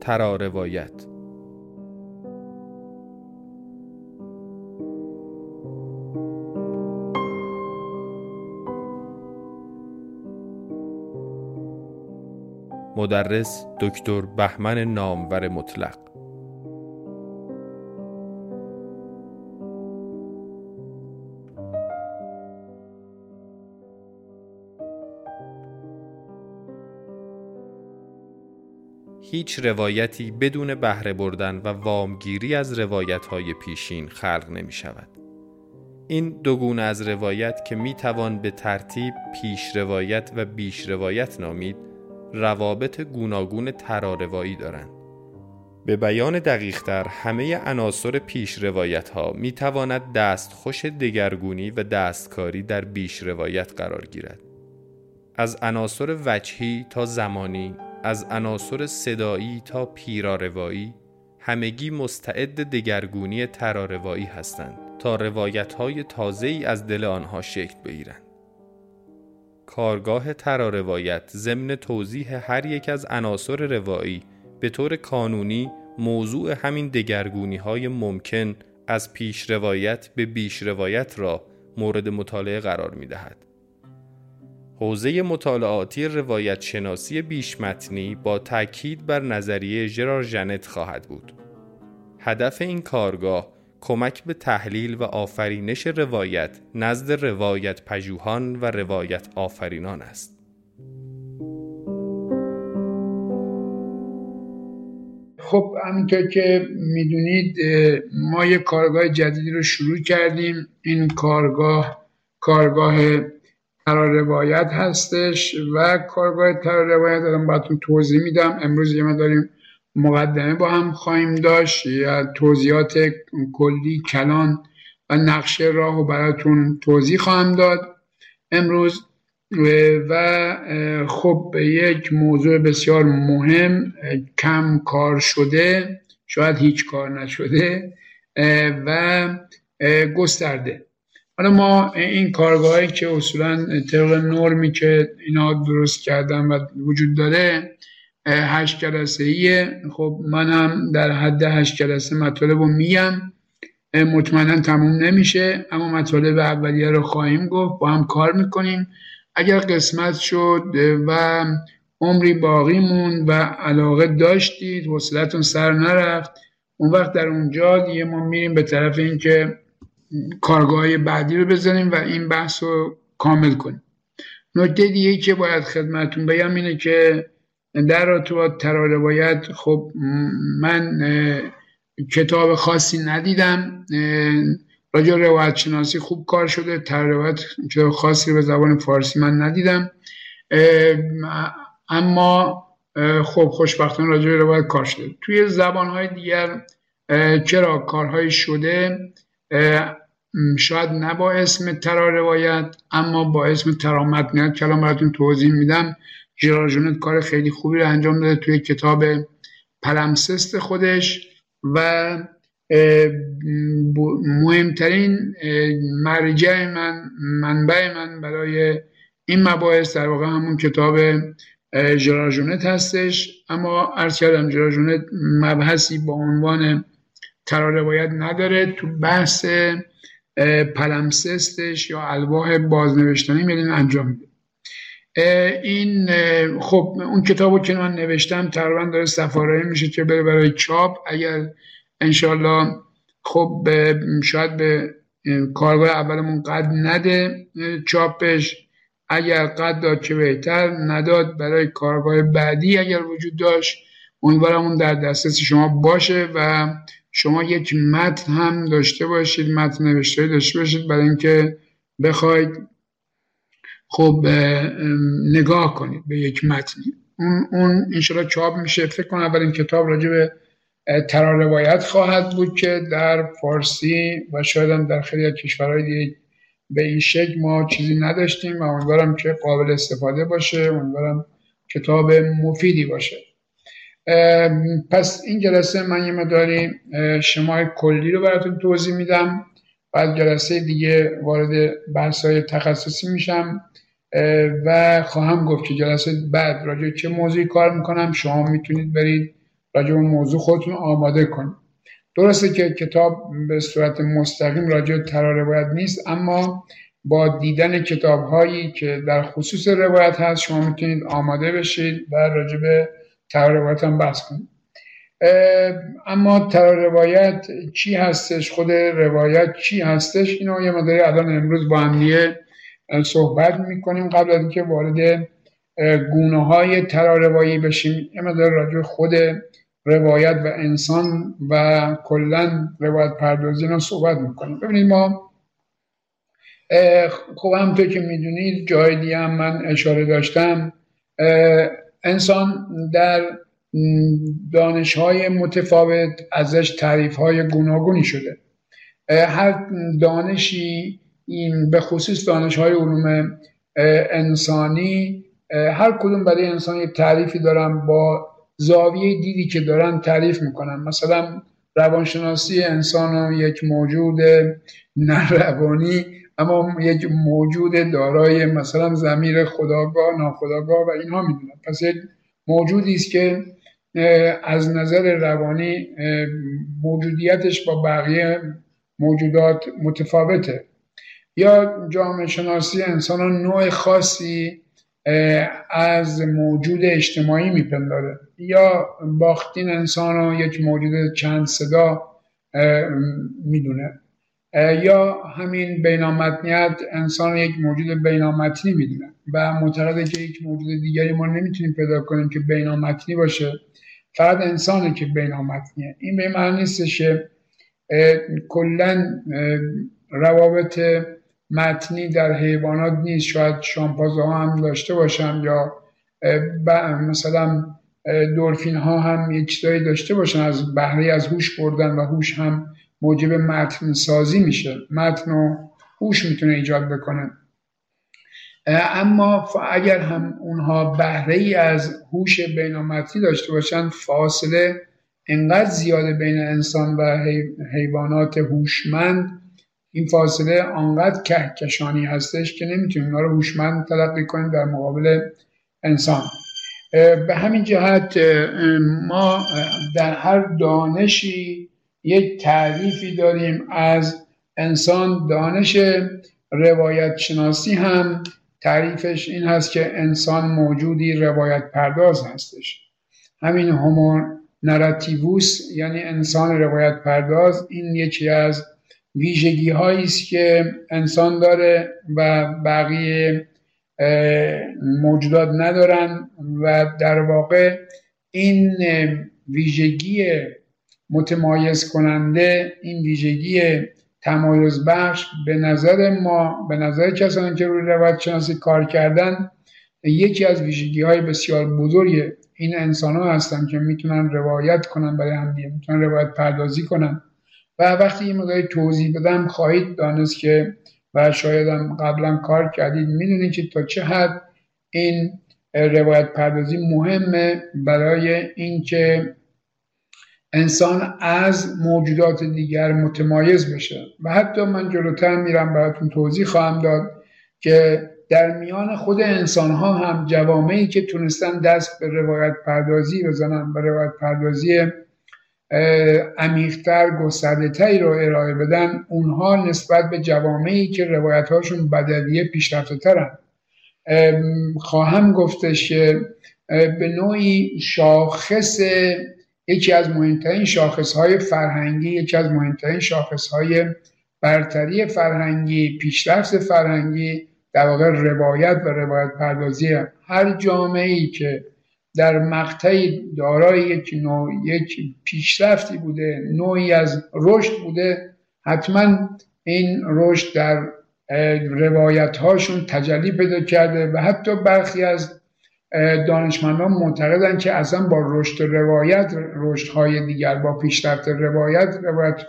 ترا روایت. مدرس دکتر بهمن نامور مطلق. هیچ روایتی بدون بهره بردن و وامگیری از روایت های پیشین خلق نمی شود. این دو گونه از روایت که می توان به ترتیب پیش روایت و بیش روایت نامید روابط گوناگون تراروایی دارند. به بیان دقیقتر همه عناصر پیش روایت ها می تواند دستخوش دگرگونی و دستکاری در بیش روایت قرار گیرد. از عناصر وجهی تا زمانی از عناصر صدایی تا پیراروایی همگی مستعد دگرگونی تراروایی هستند تا روایت های تازه ای از دل آنها شکل بگیرند. کارگاه تراروایت ضمن توضیح هر یک از عناصر روایی به طور کانونی موضوع همین دگرگونی های ممکن از پیش روایت به بیش روایت را مورد مطالعه قرار می دهد. حوزه مطالعاتی روایت شناسی بیش متنی با تاکید بر نظریه ژرار ژنت خواهد بود. هدف این کارگاه کمک به تحلیل و آفرینش روایت نزد روایت پژوهان و روایت آفرینان است. خب همینطور که می‌دونید ما یک کارگاه جدیدی رو شروع کردیم این کارگاه کارگاه ترا روایت هستش و کارگاه ترا روایت دارم براتون توضیح میدم. امروز یه ما داریم مقدمه با هم خواهیم داشت. یا توضیحات کلی کلان و نقشه راه و براتون توضیح خواهم داد. امروز و خب یک موضوع بسیار مهم کم کار شده شاید هیچ کار نشده و گسترده. حالا ما این کارگاهی که اصولا طبق نرمی که اینا درست کردن و وجود داره هشت جلسه ایه خب منم در حد هشت جلسه مطالب رو میم. مطمئنا تموم نمیشه اما مطالب اولیه رو خواهیم گفت. با هم کار می‌کنیم. اگر قسمت شد و عمری باقی موند و علاقه داشتید وصلتون سر نرفت اون وقت در اونجا دیگه ما میریم به طرف اینکه کارگاه بعدی رو بزنیم و این بحث رو کامل کنیم. نکته دیگه که باید خدمتون بگم اینه که در رابطه با تراروایت خب من کتاب خاصی ندیدم. راجع روایت شناسی خوب کار شده. تراروایت کتاب خاصی به زبان فارسی من ندیدم. اما خب خوشبختانه راجع روایت کار شده. توی زبانهای دیگر چرا کارهای شده؟ شاید نه با اسم ترا روایت اما با اسم ترامتنیت کلام براتون توضیح میدم ژراژونت کار خیلی خوبی رو انجام داده توی کتاب پلمسست خودش و مهمترین مرجع من منبع من برای این مباحث در واقع همون کتاب ژراژونت هستش. اما عرض کردم ژراژونت مبحثی با عنوان ترا روایت نداره. تو بحث پلمسستش یا الواح بازنوشتنی میدین انجام میده. این خب اون کتابو که من نوشتم تقریبا داره سفاره میشه که بره برای چاپ. اگر انشالله خب شاید به کارگاه اولمون قد نده چاپش. اگر قد داد چه بهتر نداد برای کارگاه بعدی اگر وجود داشت امیدوارم اون در دسترس شما باشه و شما یک متن هم داشته باشید متن نوشته داشته باشید برای اینکه بخواید خب نگاه کنید به یک متنی اون اون انشالله چاپ میشه. فکر کنم اولین کتاب راجع به ترا روایت خواهد بود که در فارسی و شاید هم در خیلی از کشورهای دیگه به این شکل ما چیزی نداشتیم. و امیدوارم که قابل استفاده باشه. امیدوارم کتاب مفیدی باشه. پس این جلسه من یه مداری شمای کلی رو براتون توضیح میدم. بعد جلسه دیگه وارد بحث های تخصصی میشم و خواهم گفت که جلسه بعد راجع چه موضوعی کار می‌کنم. شما می‌تونید برید راجع اون موضوع خودتون آماده کنید. درسته که کتاب به صورت مستقیم راجع ترا روایت نیست اما با دیدن کتاب هایی که در خصوص روایت هست شما می‌تونید آماده بشید و راجع به ترا روایت هم بحث کنید اما روایت چی هستش؟ خود روایت چی هستش؟ اینو یه مداری الان امروز با هم صحبت می‌کنیم. قبل از اینکه وارد گونه های تراروایی بشیم یه مدار راجع خود روایت و انسان و کلا روایت پردازی رو صحبت می‌کنیم. ببینید ما خب همطور که می‌دونید جای دیگه هم من اشاره داشتم. انسان در دانش های متفاوت ازش تعریف های گوناگونی شده. هر دانشی این به خصوص دانش های علوم انسانی هر کدوم برای انسان یک تعریفی دارن با زاویه دیدی که دارن تعریف می‌کنن. مثلا روانشناسی انسان رو یک موجود نروانی اما یک موجود دارای مثلا زمیر خداگاه ناخداگاه و اینها می‌دونن پس یک موجودی است که از نظر روانی موجودیتش با بقیه موجودات متفاوته. یا جامعه شناسی انسان نوع خاصی از موجود اجتماعی میپنداره. یا باختین انسان رو یک موجود چند صدا می‌دونه. یا همین بینامتنیت انسان یک موجود بینامتنی می‌دونه و معتقده که یک موجود دیگری ما نمی‌تونیم پیدا کنیم که بینامتنی باشه. فقط انسانه که بینامتنیه این به معنی نیستش که کلا روابط متنی در حیوانات نیست. شاید شامپازه ها هم داشته باشن یا مثلا دورفین ها هم یه چیزایی داشته باشن. از بهره از هوش بردن و هوش هم موجب متن سازی میشه. متن و هوش می‌تونه ایجاد بکنه. اما اگر هم اونها بهره ای از هوش بینامتی داشته باشن فاصله انقدر زیاده بین انسان و حیوانات هوشمند این فاصله آنقدر کهکشانی هستش که نمی‌تونیم اونا رو هوشمند تلقی کنیم در مقابل انسان. به همین جهت ما در هر دانشی یک تعریفی داریم از انسان دانش روایت شناسی هم. تعریفش این هست که انسان موجودی روایت پرداز هستش. همین هومو نراتیووس یعنی انسان روایت پرداز این یکی از ویژگی هایی است که انسان داره و بقیه موجودات ندارن و در واقع این ویژگی متمایز کننده این ویژگی تمایز بخش به نظر ما به نظر کسانی که روی روایت شناسی کار کردن یکی از ویژگی های بسیار بزرگ این انسان ها هستن که می‌تونن روایت کنن برای هم می‌تونن روایت پردازی کنن. و وقتی این مقداری توضیح بدم خواهید دانست که و شاید هم قبلا کار کردید می‌دونید که تا چه حد این روایت پردازی مهمه برای اینکه انسان از موجودات دیگر متمایز بشه. و حتی من جلوتر میرم براتون توضیح خواهم داد که در میان خود انسان ها هم جوامعی که تونستن دست به روایت پردازی بزنن به روایت پردازی عمیقتر گسترده تری رو ارائه بدن اونها نسبت به جوامعی که روایت هاشون بدویه پیشرفته ترن خواهم گفتش که به نوعی شاخص یکی از مهمترین شاخص های فرهنگی یکی از مهمترین شاخص های برتری فرهنگی پیشرفت فرهنگی در واقع روایت و روایت پردازی هر جامعه ای که در مقطعی دارای یک نوع یک پیشرفتی بوده نوعی از رشد بوده حتما این رشد در روایت هاشون تجلی پیدا کرده و حتی برخی از دانشمندان معتقدن که اصلا با رشد روایت رشد های دیگر با پیشرفت روایت روایت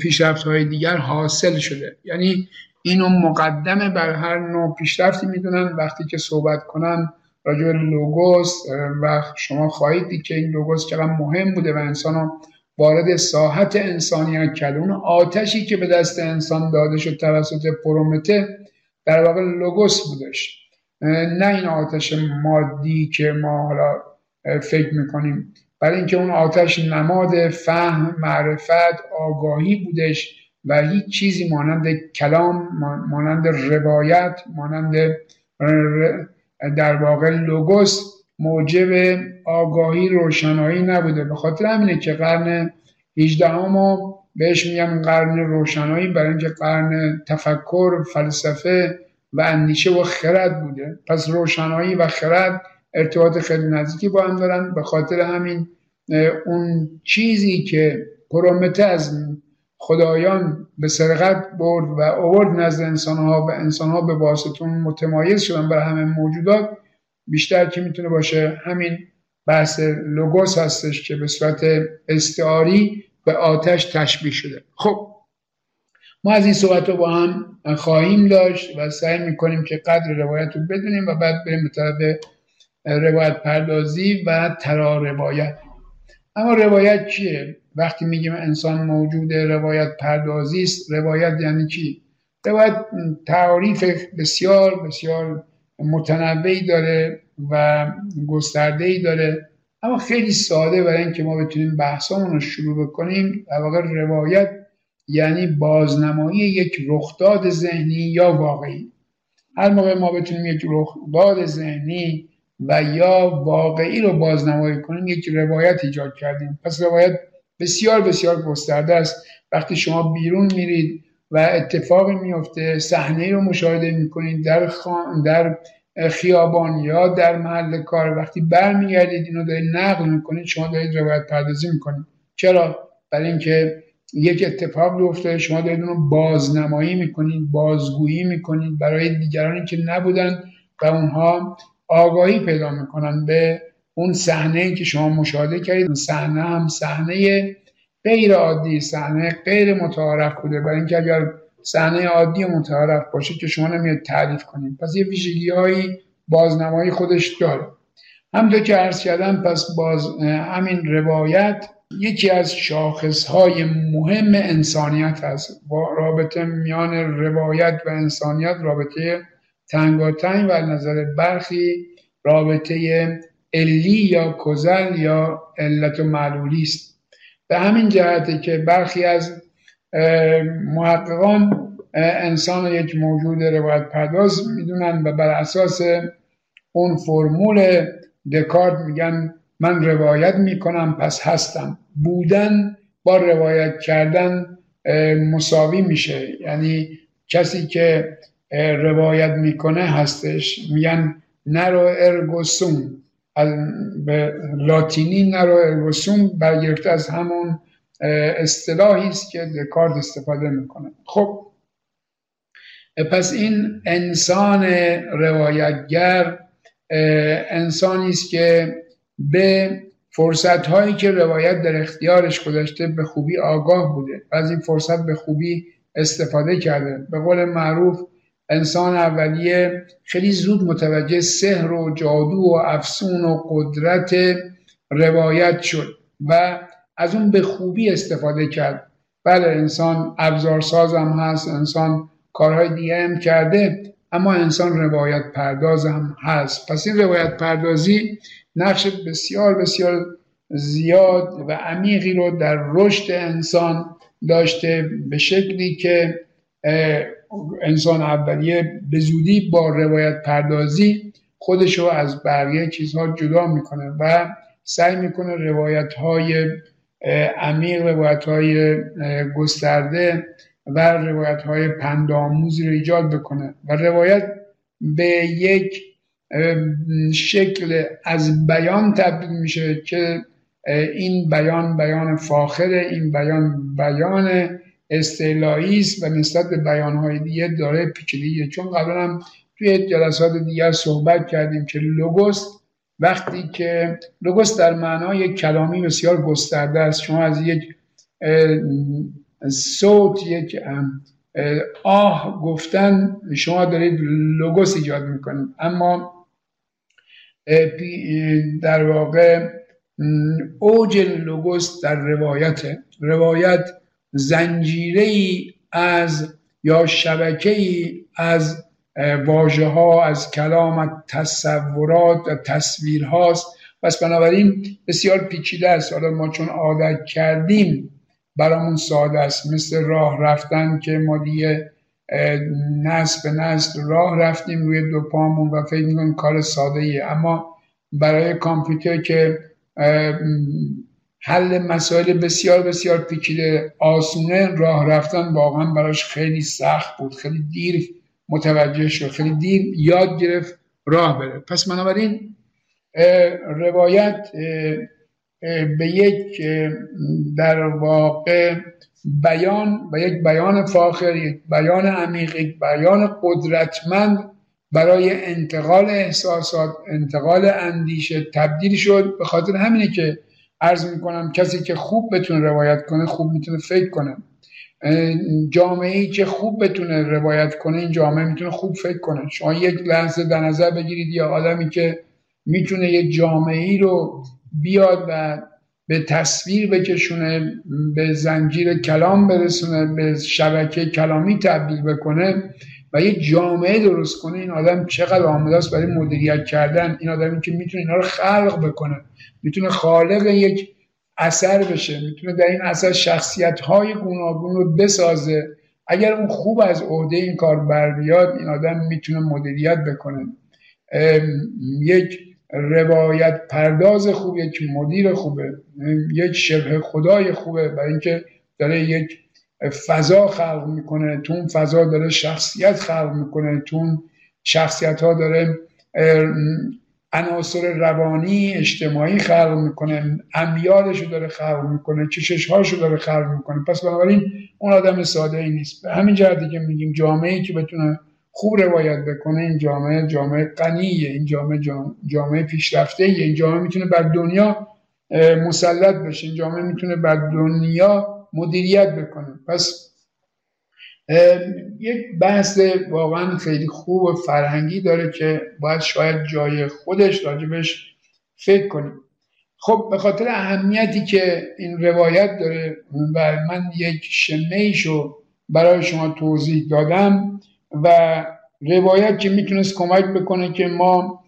پیشرفت های دیگر حاصل شده. یعنی اینو مقدمه بر هر نوع پیشرفتی می‌دونن. وقتی که صحبت کنن راجع به لوگوس و شما خواهید دید که این لوگوس چقدر مهم بوده و انسان وارد ساحت انسانیت کرده. اون آتشی که به دست انسان داده شد توسط پرومته در واقع لوگوس بودش. نه این آتش مادی که ما حالا فکر می‌کنیم. برای اینکه اون آتش نماد فهم معرفت آگاهی بودش و هیچ چیزی مانند کلام مانند روایت مانند در واقع لوگوس موجب آگاهی روشنایی نبوده. به خاطر همینه که قرن 18 ما بهش میگن قرن روشنایی برای اینکه قرن تفکر فلسفه و اندیشه و خرد بوده. پس روشنایی و خرد ارتباط خیلی نزدیکی با هم دارن. به خاطر همین اون چیزی که پرومته از خدایان به سرقت برد و آورد نزد انسانها و انسانها به واسطون متمایز شدن برای همه موجودات بیشتر که می‌تونه باشه؟ همین بحث لوگوس هستش که به صورت استعاری به آتش تشبیه شده. خب ما از این صحبت رو با هم خواهیم داشت و سعی می‌کنیم که قدر روایت رو بدونیم و بعد بریم به طرف روایت پردازی و ترا روایت. اما روایت چیه؟ وقتی میگیم انسان موجود روایت پردازی است روایت یعنی چی؟ روایت تعریف بسیار بسیار متنوعی داره و گسترده ای داره. اما خیلی ساده برای اینکه ما بتونیم بحثمون رو شروع بکنیم در واقع روایت یعنی بازنمایی یک رخداد ذهنی یا واقعی. هر موقع ما بتونیم یک رخداد ذهنی و یا واقعی رو بازنمایی کنیم یک روایت ایجاد کردیم. پس روایت بسیار بسیار گسترده است. وقتی شما بیرون میرید و اتفاقی میفته صحنه رو مشاهده می‌کنید در خان در خیابان یا در محل کار وقتی برمیگردید اینو دارید نقل می‌کنید شما دارید روایت پردازی می‌کنید. چرا؟ برای اینکه یک اتفاق افتاده شما دارید اونو بازنمایی می‌کنید بازگویی می‌کنید برای دیگرانی که نبودن و اونها آگاهی پیدا می‌کنن به اون صحنه که شما مشاهده کردید. اون صحنه هم صحنه غیر عادی صحنه غیر متعارف بوده برای اینکه اگر صحنه عادی و متعارف باشه که شما نمیاد تعریف کنید. پس یه ویژگی بازنمایی خودش داره. همونطور که عرض کردم پس باز همین روایت یکی از شاخص های مهم انسانیت هست رابطه میان روایت و انسانیت رابطه تنگاتنگ و نظر برخی رابطه علی یا کزل یا علت و معلولی است. به همین جهته که برخی از محققان انسان یک موجود روایت پرداز می‌دونن و بر اساس اون فرمول دکارت میگن من روایت می‌کنم پس هستم. بودن با روایت کردن مساوی میشه. یعنی کسی که روایت می‌کنه هستش. میگن نرو ارگوسوم به لاتینی نرو ارگوسوم برگرفته از همون اصطلاحی است که دکارت استفاده می‌کنه. خب پس این انسان روایتگر انسانی است که به فرصت هایی که روایت در اختیارش گذاشته به خوبی آگاه بوده و از این فرصت به خوبی استفاده کرده. به قول معروف انسان اولیه خیلی زود متوجه سحر و جادو و افسون و قدرت روایت شد و از اون به خوبی استفاده کرد. بله انسان ابزارساز هم هست انسان کارهای دیگه هم کرده اما انسان روایت پرداز هم هست. پس این روایت پردازی نقش بسیار بسیار زیاد و عمیقی رو در رشد انسان داشته به شکلی که انسان اولیه به زودی با روایت پردازی خودش رو از بقیه چیزها جدا می‌کنه و سعی می‌کنه روایت های عمیق روایت های گسترده و روایت های پندآموزی رو ایجاد بکنه. و روایت به یک شکل از بیان تبدیل میشه که این بیان بیان فاخره این بیان بیان استعلایی است و نسبت به بیانهای دیگه داره پیچیدگیه. چون قبلا هم توی جلسات دیگر صحبت کردیم که لوگوس وقتی که لوگوس در معنای کلامی بسیار گسترده است. شما از یک صوت یک آه گفتن شما دارید لوگوس ایجاد می‌کنید. اما در واقع اوج لوگوس در روایت روایت زنجیره از یا شبکه ای از واژه ها از کلام تصورات و تصویر هاست پس بنابراین بسیار پیچیده است. حالا ما چون عادت کردیم برامون ساده است. مثل راه رفتن که ما دیگه نسل به نسل راه رفتیم روی دو پامون و فکر می‌کنیم کار ساده ایه اما برای کامپیوتر که حل مسائل بسیار بسیار پیچیده آسونه راه رفتن واقعا براش خیلی سخت بود خیلی دیر متوجه شد خیلی دیر یاد گرفت راه بره. پس بنابراین روایت به یک در واقع بیان و یک بیان فاخر یک بیان عمیق یک بیان قدرتمند برای انتقال احساسات انتقال اندیشه تبدیل شد. به خاطر همینه که عرض می‌کنم کسی که خوب بتونه روایت کنه خوب می‌تونه فکر کنه. جامعه ای که خوب بتونه روایت کنه این جامعه می‌تونه خوب فکر کنه. شما یک لحظه در نظر بگیرید یا آدمی که می‌تونه یک جامعه ای رو بیاد و به تصویر بکشونه به زنجیر کلام برسونه به شبکه کلامی تبدیل بکنه و یک جامعه درست کنه. این آدم چقدر آمده است برای مدیریت کردن؟ این آدمی که می‌تونه اینا رو خلق بکنه می‌تونه خالق یک اثر بشه می‌تونه در این اثر شخصیت های گوناگون رو بسازه. اگر اون خوب از عهده این کار بر بیاد این آدم می‌تونه مدیریت بکنه. یک روایت پرداز خوب یک مدیر خوبه یک شبه خدای خوبه. برای اینکه داره یک فضا خلق می‌کنه تو اون فضا داره شخصیت خلق می‌کنه تو اون شخصیت ها داره عناصر روانی اجتماعی خلق می‌کنه امیالش رو داره خلق می‌کنه چشش هاشو داره خلق می‌کنه. پس بنابراین اون آدم ساده ای نیست. به همین جهتی که میگیم جامعه ای که بتونه خوب روایت بکنه این جامعه جامعه غنیه این جامعه جامعه پیشرفته این جامعه می‌تونه بر دنیا مسلط بشه این جامعه می‌تونه بر دنیا مدیریت بکنه. پس یک بحث واقعا خیلی خوب و فرهنگی داره که باید شاید جای خودش راجبش فکر کنیم. خب به خاطر اهمیتی که این روایت داره و من یک شمه رو برای شما توضیح دادم و روایت که می‌تونست کمک بکنه که ما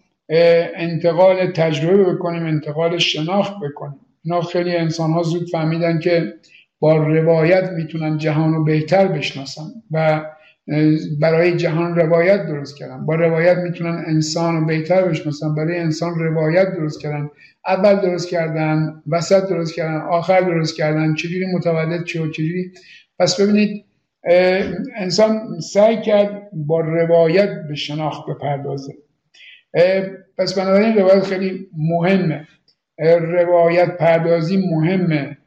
انتقال تجربه بکنیم انتقال شناخت بکنیم. اینا خیلی انسان ها زود فهمیدن که با روایت می‌تونن جهان رو بهتر بشناسن و برای جهان روایت درست کردن. با روایت می‌تونن انسان رو بهتر بشناسن. برای انسان روایت درست کردن. اول درست کردن وسط درست کردن آخر درست کردن. چجوری متولد چه و چجوری؟ پس ببینید انسان سعی کرد با روایت به شناخت بپردازه. پس بنابراین روایت خیلی مهمه. روایت پردازی مهمه.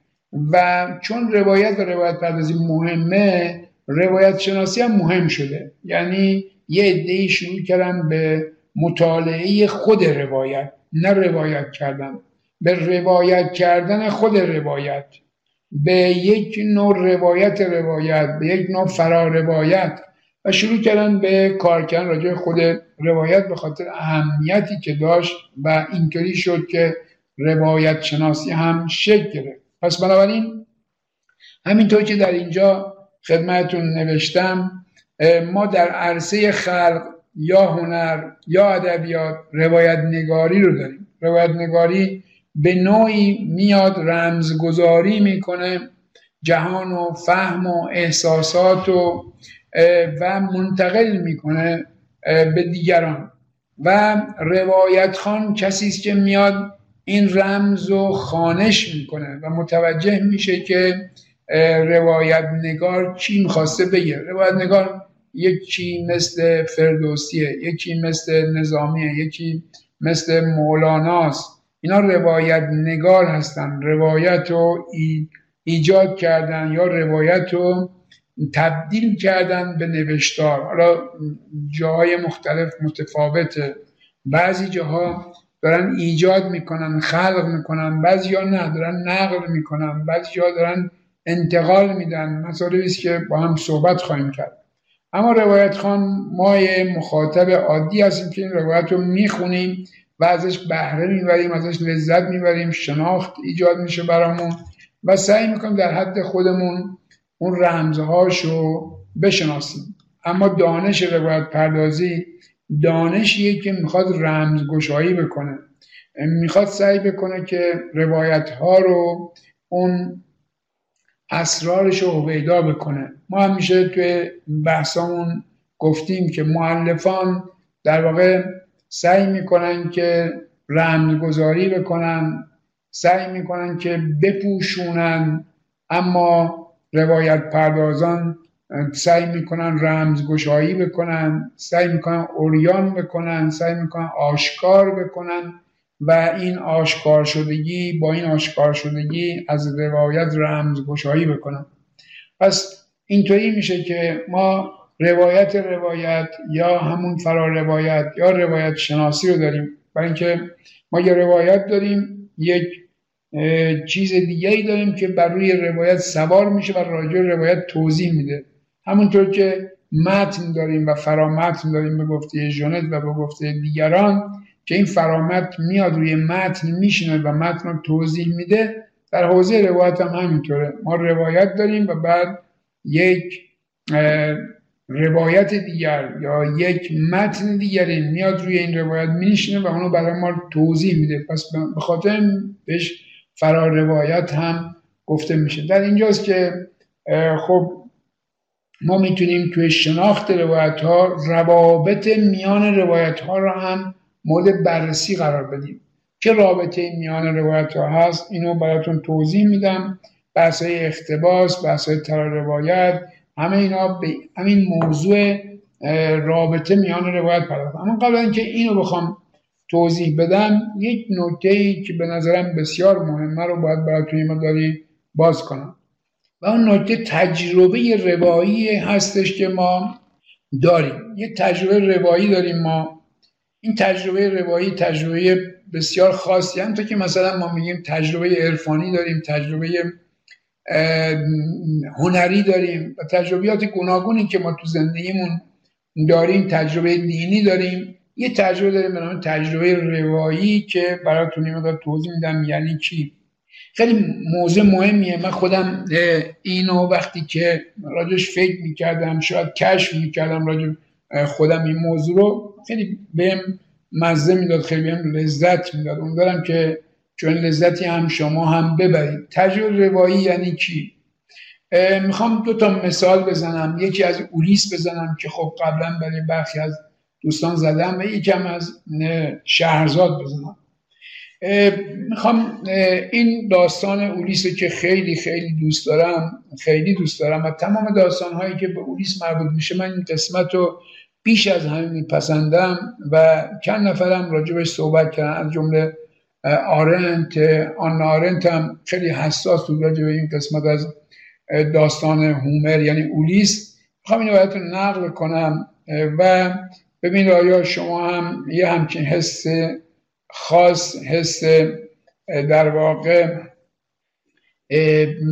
و چون روایت و روایت پردازی مهمه روایت شناسی هم مهم شده. یعنی یه عده شروع کردن به مطالعه خود روایت نه روایت کردن. به روایت کردن خود روایت. به یک نوع روایت روایت به یک نوع فرا روایت. و شروع کردن به کار کردن راجع خود روایت به خاطر اهمیتی که داشت و اینطوری شد که روایت شناسی هم شکل گرفت. پس بنابراین همینطور که در اینجا خدمتون نوشتم ما در عرصه خلق یا هنر یا ادبیات روایت نگاری رو داریم. روایت نگاری به نوعی میاد رمزگذاری می‌کنه جهان و فهم و احساسات و و منتقل می‌کنه به دیگران. و روایت خان کسی است که میاد این رمز و خانش می‌کنه و متوجه میشه که روایت نگار چی می‌خواسته بگه. روایت نگار یکی مثل فردوسیه یکی مثل نظامیه یکی مثل مولاناست. اینا روایت نگار هستن. روایت رو ایجاد کردن یا روایت رو تبدیل کردن به نوشتار. حالا جاهای مختلف متفاوته. بعضی جاها دارن ایجاد می‌کنن خلق می‌کنن بعضی ها نه دارن نقل می‌کنن بعضی ها دارن انتقال میدن. مسائلی است که با هم صحبت خواهیم کرد. اما روایت خان ما مخاطب عادی هستیم که این روایت رو می‌خونیم. و ازش بهره می‌بریم ازش لذت می‌بریم شناخت ایجاد میشه برامون و سعی می‌کنیم در حد خودمون اون رمزهاش رو بشناسیم. اما دانش روایت پردازی دانشیه که می‌خواد رمزگشایی بکنه. می‌خواد سعی بکنه که روایت ها رو اون اسرارش رو پیدا بکنه. ما همیشه توی بحثامون گفتیم که معلفان در واقع سعی می‌کنن که رمزگذاری بکنن سعی می‌کنن که بپوشونن اما روایت پردازان سعی می‌کنن رمزگشایی بکنن سعی می‌کنن اوریان بکنن سعی می‌کنن آشکار بکنن و این آشکار شدگی با این آشکار شدگی از روایت رمزگشایی بکنن. پس اینطوری میشه که ما روایت روایت یا همون فرا روایت یا روایت شناسی رو داریم. برای اینکه ما یه روایت داریم یک چیز دیگه ای داریم که بر روی روایت سوار میشه و راجع روایت توضیح میده. همونطور که متن داریم و فرامتن داریم به گفته ژنت و به گفته دیگران که این فرامت میاد روی متن میشینه و متن رو توضیح میده در حوزه روایت هم همینطوره. ما روایت داریم و بعد یک روایت دیگر یا یک متن دیگری میاد روی این روایت میشینه و اونو برای ما توضیح میده. پس به خاطر بهش فرا روایت هم گفته میشه. در اینجاست که خب ما می‌تونیم توی شناخت روایت ها روابط میان روایت ها رو هم مورد بررسی قرار بدیم. چه رابطه میان روایت ها هست؟ اینو براتون توضیح میدم. بحث های اختباس بحث های روایت همه اینا به همین موضوع رابطه میان روایت پرداخت. اما قبل اینکه اینو بخوام توضیح بدم یک نکته ای که به نظرم بسیار مهمه رو باید براتون مقداری باز کنم. و اون نکته تجربه روایی هستش که ما داریم. یه تجربه روایی داریم ما. این تجربه روایی تجربه بسیار خاصی. هم تا که مثلا ما میگیم تجربه عرفانی داریم تجربه هنری داریم و تجربیات گوناگونی که ما تو زندگیمون داریم تجربه دینی داریم. یه تجربه داریم به نام تجربه روایی که براتون این توضیح میدم یعنی چی. خیلی موضوع مهمیه. من خودم اینو وقتی که راجش فکر می‌کردم شاید کشف می‌کردم راجع خودم این موضوع رو خیلی بهم مزه می‌داد خیلی بهم لذت می‌داد. امیدوارم که چون لذتی هم شما هم ببرید. تجربه روایی یعنی کی می‌خوام دو تا مثال بزنم. یکی از اولیس بزنم که خب قبلا برای برخی از دوستان زدم و یکم از شهرزاد بزنم. می‌خوام این داستان اولیس که خیلی خیلی دوست دارم خیلی دوست دارم و تمام داستان هایی که به اولیس مربوط میشه من این قسمت رو بیش از همه میپسندم و چند نفرم راجبش صحبت کردن از جمله آرنت آن آرنت هم خیلی حساس بود راجع به این قسمت از داستان هومر یعنی اولیس. می‌خوام اینو براتون نقل کنم و ببینید آیا شما هم یه همچین حس خاص حس در واقع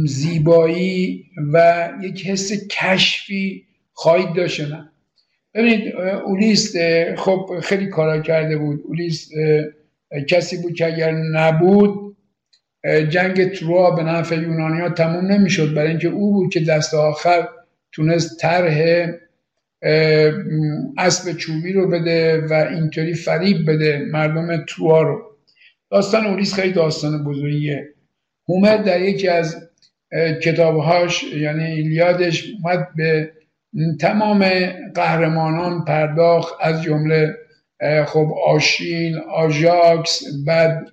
زیبایی و یک حس کشفی خواهید داشت نه؟ ببینید اولیس خب خیلی کارا کرده بود. اولیس کسی بود که اگر نبود جنگ تروا به نفع یونانیا تموم نمی‌شد. برای اینکه او بود که دست آخر تونست طرح اسب چوبی رو بده و اینطوری فریب بده مردم تروا رو. داستان اولیس خیلی داستان بزرگیه. هومر در یکی از کتابهاش یعنی ایلیادش اومد به تمام قهرمانان پرداخت از جمله خب آشیل آژاکس بعد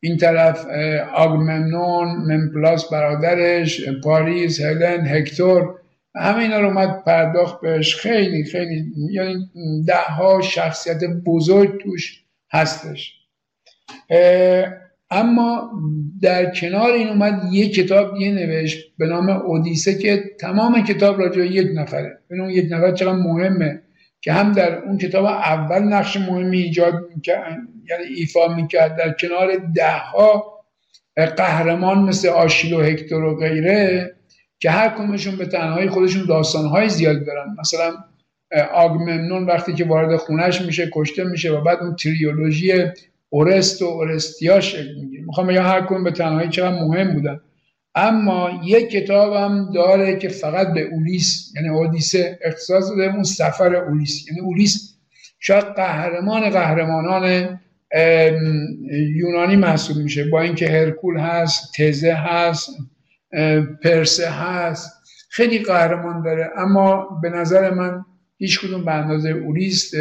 این طرف آگمنون ممپلاس برادرش پاریس هلن هکتور همه اینا رو اومد پرداخت بهش. خیلی خیلی یعنی ده ها شخصیت بزرگ توش هستش. اما در کنار این اومد یه کتاب دیگه نوشت به نام اودیسه که تمام کتاب راجع یک نفره. اون یک نفر چقدر مهمه. که هم در اون کتاب اول نقش مهمی ایجاد می‌کرد یعنی ایفا می‌کرد. در کنار ده ها قهرمان مثل آشیل و هکتور و غیره که هر کدومشون به تنهایی خودشون داستانهای زیادی دارن. مثلا آگممنون وقتی که وارد خونش میشه کشته میشه و بعد اون تریولوژی اورست و اورستیا شکل می‌گیره. می‌خوام بگم هر کدوم به تنهایی چقدر مهم بودن. اما یک کتاب هم داره که فقط به اولیس یعنی اودیسه اختصاص داده اون سفر اولیس. یعنی اولیس شاید قهرمان قهرمانان یونانی محسوب میشه. با اینکه هرکول هست تزه هست پرسه هست. خیلی قهرمان داره. اما به نظر من هیچ کدوم به اندازه اولیست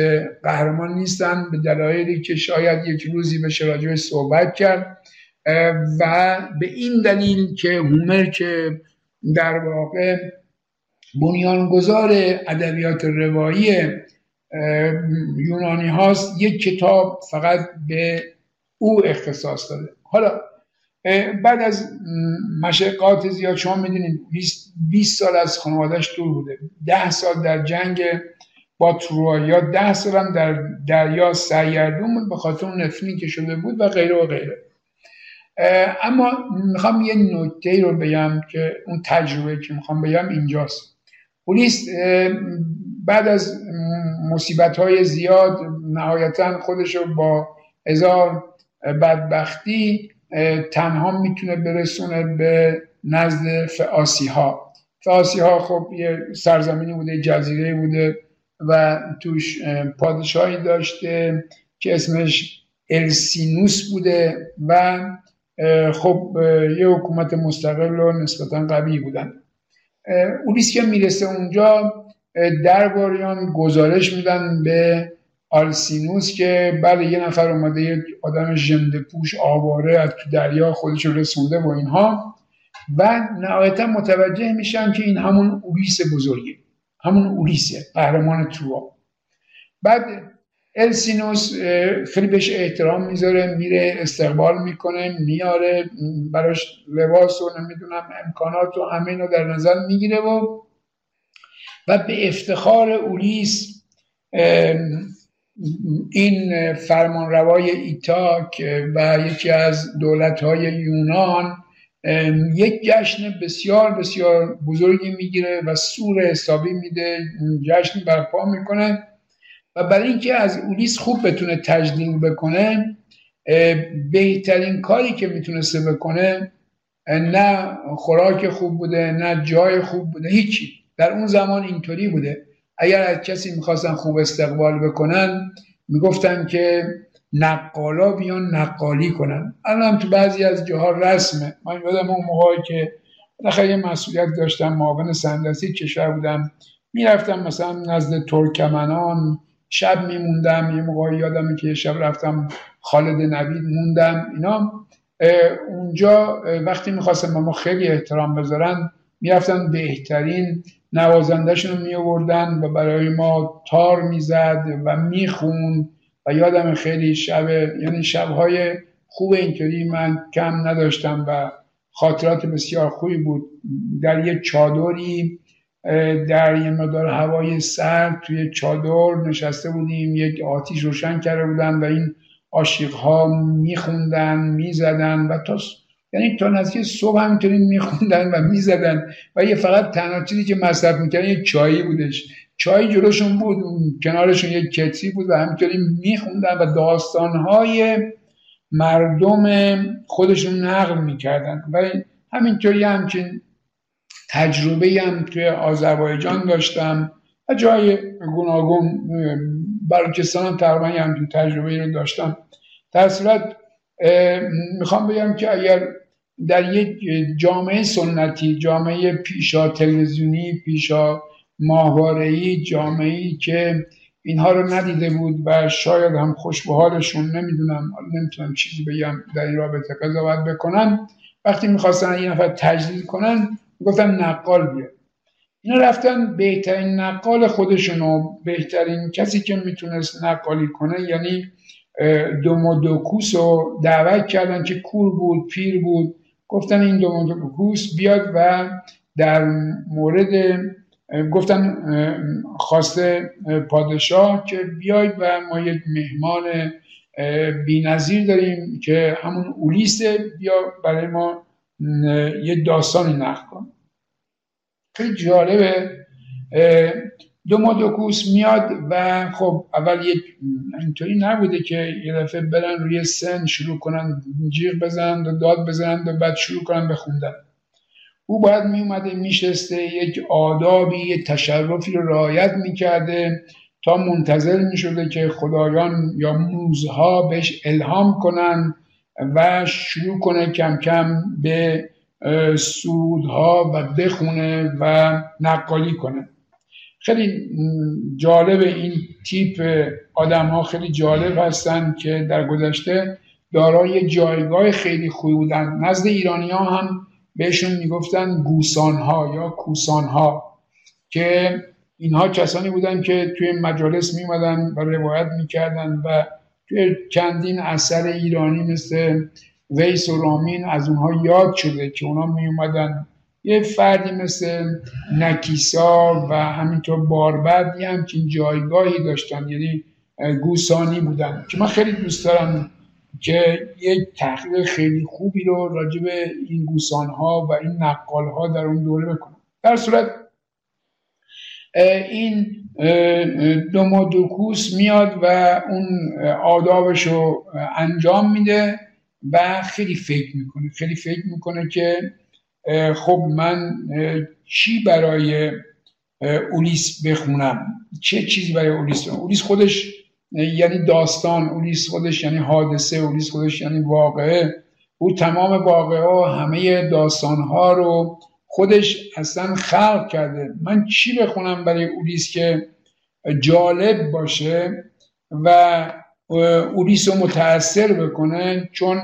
قهرمان نیستن. به دلایلی که شاید یک روزی بشه راجع صحبت کرد. و به این دلیل که هومر که در واقع بنیانگذار ادبیات روایی یونانی هاست یک کتاب فقط به او اختصاص داده. حالا بعد از مشقات زیاد شما می‌دونید 20 سال از خانوادهش دور بوده. 10 سال در جنگ با تروایا 10 سال هم در دریا سرگردون بود به خاطر اون که شده بود و غیره و غیره. اما می‌خوام یه نکته رو بگم که اون تجربه که می‌خوام بگم اینجاست. پلیس بعد از مصیبت های زیاد نهایتا خودش رو با هزار بدبختی تنها می‌تونه برسونه به نزد فعاسی ها فعاسی ها خب یه سرزمینی بوده جزیره بوده و توش پادشاهی داشته که اسمش السینوس بوده و خب یه حکومت مستقل و نسبتا قوی بودن. اولیس که می‌رسه اونجا درباریان گزارش میدن به آلسینوس که بله یه نفر اومده یه آدم ژنده پوش آواره از تو دریا خودش رو رسونده و اینها. و نهایتا متوجه میشن که این همون اولیس بزرگی همون اولیسه قهرمان تروا. بعد السینوس خیلی بهش احترام می‌ذاره میره استقبال می‌کنه میاره براش لباس و نمی‌دونم امکانات و همه رو در نظر می‌گیره و و به افتخار اولیس این فرمانروای ایتاک و یکی از دولتهای یونان یک جشن بسیار بسیار بزرگی می‌گیره و سور حسابی میده جشن برپا می‌کنه. و برای اینکه از اولیس خوب بتونه تجلیل بکنه بهترین کاری که می‌تونسته بکنه نه خوراک خوب بوده نه جای خوب بوده هیچی. در اون زمان اینطوری بوده. اگر از کسی می‌خواستن خوب استقبال بکنن می‌گفتن که نقالا بیان نقالی کنن. الان تو بعضی از جاها رسمه. من یادم اون موقعی که بالاخره مسئولیت داشتم معاون سندسی کشور بودم. می‌رفتم مثلا نزد ترکمنان شب میموندم یه موقع یادمه که یه شب رفتم خالد نوید موندم اینا. اونجا وقتی می‌خواستم ما خیلی احترام بذارن می‌رفتن بهترین نوازندهشون رو می و برای ما تار می‌زد و می‌خوند. و یادم خیلی شب یعنی شبهای خوب اینطوری من کم نداشتم و خاطرات بسیار خوبی بود. در یک چادری در یه مدار هوای سرد توی چادر نشسته بودیم یک آتیش روشن کرده بودن و این عاشق ها میخوندن می‌زدن و تا یعنی تا نزدیک صبح همینطوری میخوندن و می‌زدن و یه فقط تنها چیزی که مصرف می‌کردن یه چایی بودش. چای جلوشون بود کنارشون یک کتری بود و همینطوری میخوندن و داستانهای مردم خودشون نقل می‌کردن. و همینطوری همچین تجربه هم توی آذربایجان داشتم و جای گوناگون بلوچستان هم تقریبا تجربه رو داشتم. در صورت می‌خوام بگم که اگر در یک جامعه سنتی جامعه پیشا تلویزیونی پیشا ماهواره‌ای جامعه که اینها رو ندیده بود و شاید هم خوش به حالشون نمی‌دونم نمی‌تونم چیزی بگم در این رابطه قضاوت بکنم. وقتی می‌خواستن یه نفر تجلیل کنن گفتم نقال بیاد اینا رفتن بهترین نقال خودشونو بهترین کسی که می‌تونست نقالی کنه یعنی دومودوکوس رو دعوت کردن که کور بود پیر بود. گفتن این دومودوکوس بیاد و در مورد گفتن خواسته پادشاه که بیاید و ما یک مهمان بینظیر داریم که همون اولیسه بیا برای ما یه داستانی نقل کن. خیلی جالبه. دومودوکوس میاد و خب اول یک اینطوری نبوده که یه دفعه برن روی سن شروع کنن جیغ بزنند و داد بزنند و بعد شروع کنن بخوندن او باید می اومده میشسته یک آدابی یک تشرفی رو رعایت می‌کرده تا منتظر می‌شده که خدایان یا موزها بهش الهام کنن و شروع کنه کم کم به سودها و بخونه و نقالی کنه. خیلی جالب این تیپ آدم ها خیلی جالب هستن که در گذشته دارای جایگاه خیلی خوبی بودن. نزد ایرانی ها هم بهشون می‌گفتن گوسان ها یا کوسان ها که اینها کسانی بودن که توی مجالس میمدن و روایت می‌کردن و چندین اثر ایرانی مثل ویس و رامین از اونها یاد شده که اونا می اومدن یه فردی مثل نکیسا و همینطور باربد یه همچین جایگاهی داشتن یعنی گوسانی بودن که من خیلی دوست دارم که یک تحقیق خیلی خوبی رو راجع به این گوسان ها و این نقال ها در اون دوره بکنم. در صورت این دومودوکوس میاد و اون آدابش رو انجام میده و خیلی فکر می‌کنه. خیلی فکر می‌کنه که خب من چی برای اولیس بخونم؟ چه چیزی برای اولیس؟ بخونم اولیس خودش یعنی داستان اولیس خودش یعنی حادثه اولیس خودش یعنی واقعه. او تمام واقعه ها همه داستان ها رو خودش اصلا خلق کرده. من چی بخونم برای اولیس که جالب باشه و اولیس رو متاثر بکنه؟ چون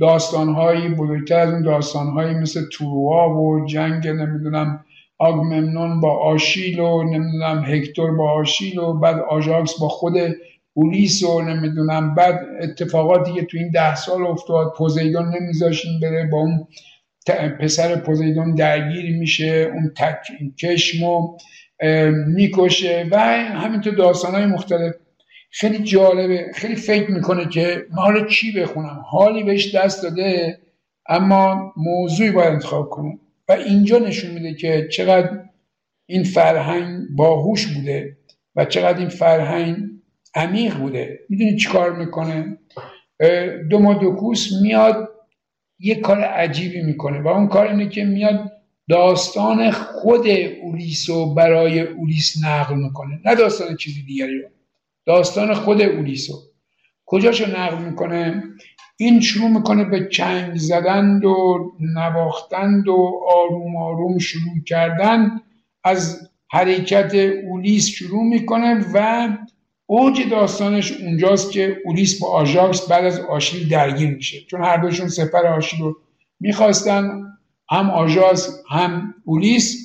داستانهایی بزرگتر از اون داستانهایی مثل توروا و جنگ نمی‌دونم آگممنون با آشیل و نمی‌دونم هکتور با آشیل و بعد آژاکس با خود اولیس و نمی‌دونم بعد اتفاقاتی که تو این ده سال افتاد پوزیدون نمیذاشین بره با اون پسر پوزیدون درگیر میشه اون تک کشمو می‌کشه و همینطور داستان های مختلف. خیلی جالبه خیلی فکر می‌کنه که ما حالا چی بخونم؟ حالی بهش دست داده اما موضوعی باید انتخاب کنه. و اینجا نشون میده که چقدر این فرهنگ باهوش بوده و چقدر این فرهنگ عمیق بوده. می‌دونی چی کار می‌کنه؟ دومادوکوس میاد یه کار عجیبی می‌کنه و اون کار اینه که میاد داستان خود اولیس رو برای اولیس نقل می‌کنه. نه داستان چیزی دیگری رو. داستان خود اولیسو کجاشو نقل می‌کنه؟ این شروع می‌کنه به چنگ زدن و نواختند و آروم آروم شروع کردن. از حرکت اولیس شروع می‌کنه و اوج داستانش اونجاست که اولیس با آژاکس بعد از آشیل درگیر میشه. چون هر دوشون سپر آشیل رو می‌خواستن هم آژاکس هم اولیس.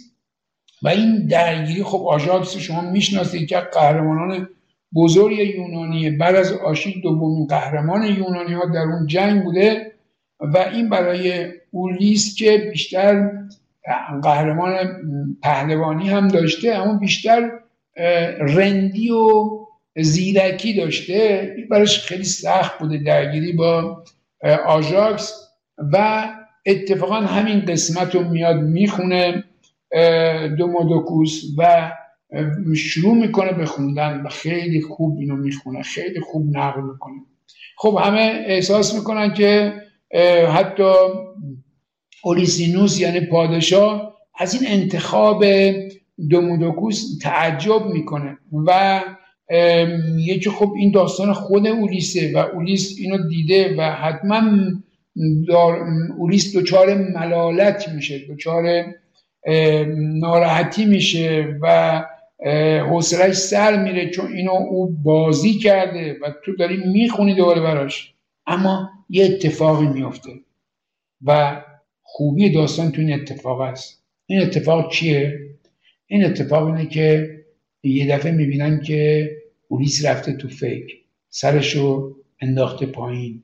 و این درگیری خب آژاکس شما می‌شناسید که قهرمانان بزرگ یونانی بعد از آشیل دومین قهرمان یونانی ها در اون جنگ بوده و این برای اولیس که بیشتر قهرمان پهلوانی هم داشته اما بیشتر رندی و زیرکی داشته براش خیلی سخت بوده درگیری با آژاکس و اتفاقا همین قسمت رو میاد می‌خونه دومودوکوس و شروع می‌کنه به خوندن و خیلی خوب اینو می‌خونه خیلی خوب نقل می‌کنه. خب همه احساس می‌کنن که حتی اولیسینوس یعنی پادشاه از این انتخاب دومودوکوس تعجب می‌کنه و میگه که خب این داستان خود اولیسه و اولیس اینو دیده و حتما اولیس دچار ملالت میشه دچار ناراحتی میشه و حوصلش سر میره چون اینو او بازی کرده و تو داری می‌خونی دوباره براش اما یه اتفاقی میفته و خوبی داستان تو این اتفاق است این اتفاق چیه؟ این اتفاق اینه که یه دفعه می‌بینن که اولیس رفته تو فکر. سرشو انداخته پایین.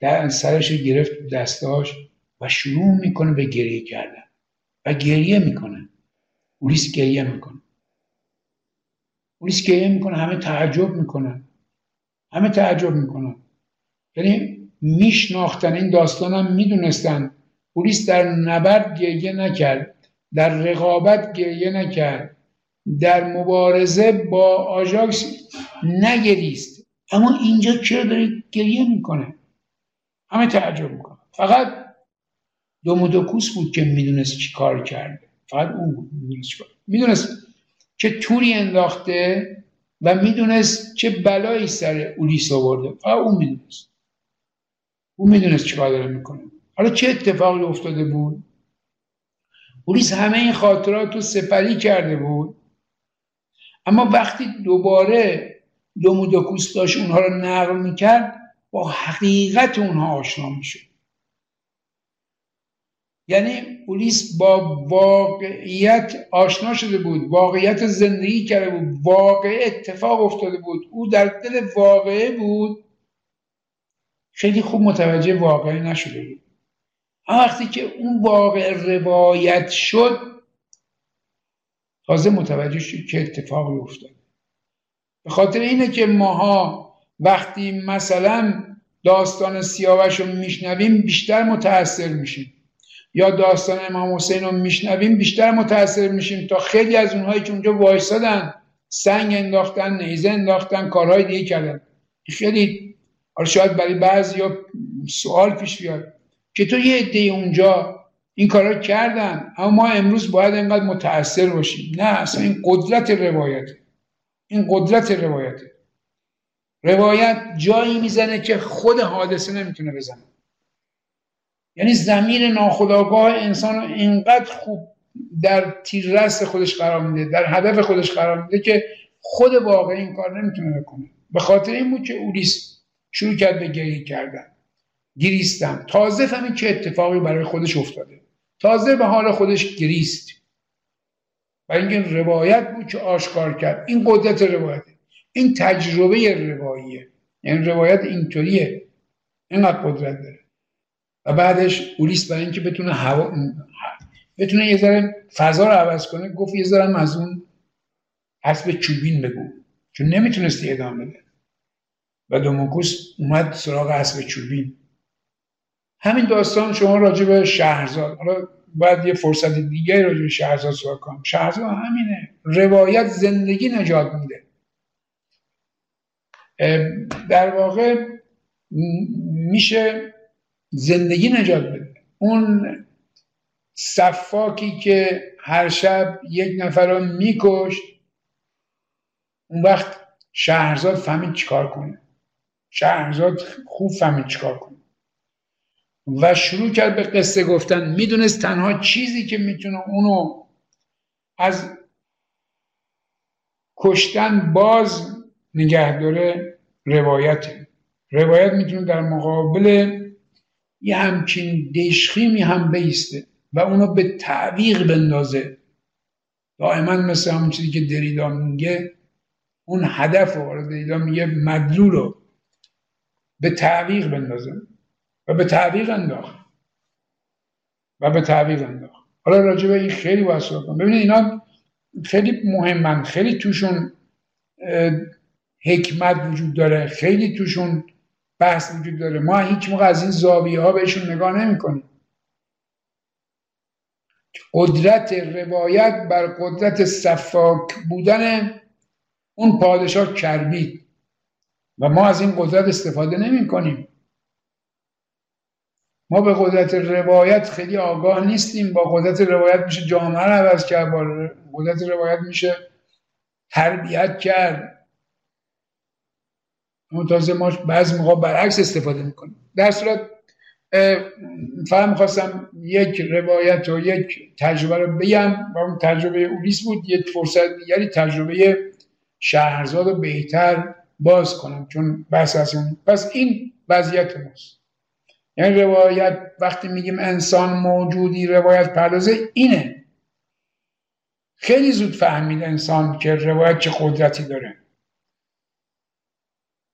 در سرشو گرفت دستاش و شروع می‌کنه به گریه کردن. و گریه می‌کنه. اولیس گریه می‌کنه. پلیس گریه می‌کنه. همه تعجب می‌کنن همه تعجب می‌کنن یعنی میشناختن این داستان هم می‌دونستن. پلیس در نبرد گریه نکرد. در رقابت گریه نکرد. در مبارزه با آژاکس نگریست. اما اینجا چرا داره گریه می‌کنه؟ همه تعجب می‌کنه. فقط دومودوکوس بود که می‌دونست چی کار کرده. فقط اون بود می‌دونست چه توری انداخته و می‌دونست چه بلایی سر اولیس آورده. فقط اون می‌دونست. اون می‌دونست چیکار داره می‌کنه. حالا چه اتفاقی افتاده بود؟ اولیس همه این خاطرات رو سپری کرده بود. اما وقتی دوباره دومودوکوس داشت اونها رو نقل می‌کرد با حقیقت اونها آشنا می‌شد. یعنی پلیس با واقعیت آشنا شده بود واقعیت زندگی کرده بود واقع اتفاق افتاده بود. او در دل واقعه بود. خیلی خوب متوجه واقعی نشده بود. وقتی که اون واقع روایت شد تازه متوجه شد که اتفاقی افتاد. به خاطر اینه که ماها وقتی مثلا داستان سیاوش رو میشنویم بیشتر متاثر میشیم. یا داستان امام حسین رو میشنویم بیشتر متاثر میشیم تا خیلی از اونهایی که اونجا وایسادن سنگ انداختن نیزه انداختن کارهای دیگه کردن. خیلی حالا شاید برای بعضی یا سوال پیش بیاد که تو یه عده اونجا این کارا کردن. اما ما امروز باید اینقدر متاثر باشیم. نه اصلا این قدرت روایت این قدرت روایت روایت جایی می‌زنه که خود حادثه نمی‌تونه بزنه. یعنی زمین ناخداگاه انسان اینقدر خوب در تیررس خودش قرار میده در هدف خودش قرار میده که خود واقع این کار نمی‌تونه بکنه. به خاطر این بود که اولیس شروع کرد به گریه کردن. گریستن. تازه فهمید چه اتفاقی برای خودش افتاده. تازه به حال خودش گریست. و اینکه روایت بود که آشکار کرد. این قدرت روایته. این تجربه رواییه. یعنی روایت اینطوریه. اینقدر قدرت داره. و بعدش اولیس برای اینکه بتونه هوا بتونه یه ذره فضا رو عوض کنه گفت یه ذره از اون اسب چوبین بگو. چون نمی‌تونستی ادامه بده. و دوموکوس اومد سراغ اسب چوبین. همین داستان شما راجع به شهرزاد حالا باید یه فرصت دیگه راجع به شهرزاد سوال کنم. شهرزاد همینه. روایت زندگی نجات میده. در واقع میشه زندگی نجات بده. اون صفاکی که هر شب یک نفر رو میکشت اون وقت شهرزاد فهمید چیکار کنه. شهرزاد خوب فهمید چیکار کنه. و شروع کرد به قصه گفتن. می‌دونست تنها چیزی که می‌تونه اونو از کشتن باز نگه داره روایت روایت می‌تونه در مقابل یه همچین دشخیمی هم بیسته و اونو به تعویق بندازه. دائما مثل همون چیزی که دریدا میگه اون هدف رو دریدا میگه مدلول رو به تعویق بندازه. و به تعویق انداخت. و به تعویق انداخت. حالا راجع به این خیلی واسه کنم. ببینید اینا خیلی مهمن. خیلی توشون حکمت وجود داره. خیلی توشون بحث وجود داره. ما هیچ موقع از این زاویه ها بهشون نگاه نمی کنیم قدرت روایت بر قدرت صفاک بودن اون پادشاه کربید و ما از این قدرت استفاده نمی کنیم ما به قدرت روایت خیلی آگاه نیستیم. با قدرت روایت میشه جامعه رو عوض کرد. با قدرت روایت میشه تربیت کرد. تازه ما بعض موقع برعکس استفاده می‌کنیم در صورت فهم می‌خواستم یک روایت و یک تجربه رو بگم. و اون تجربه اولیس بود. یک فرصت دیگری تجربه شهرزاد رو بهتر باز کنم. چون بحث از اون پس این وضعیت ماست. یعنی روایت وقتی میگیم انسان موجودی روایت پردازه اینه. خیلی زود فهمید انسان که روایت چه قدرتی داره.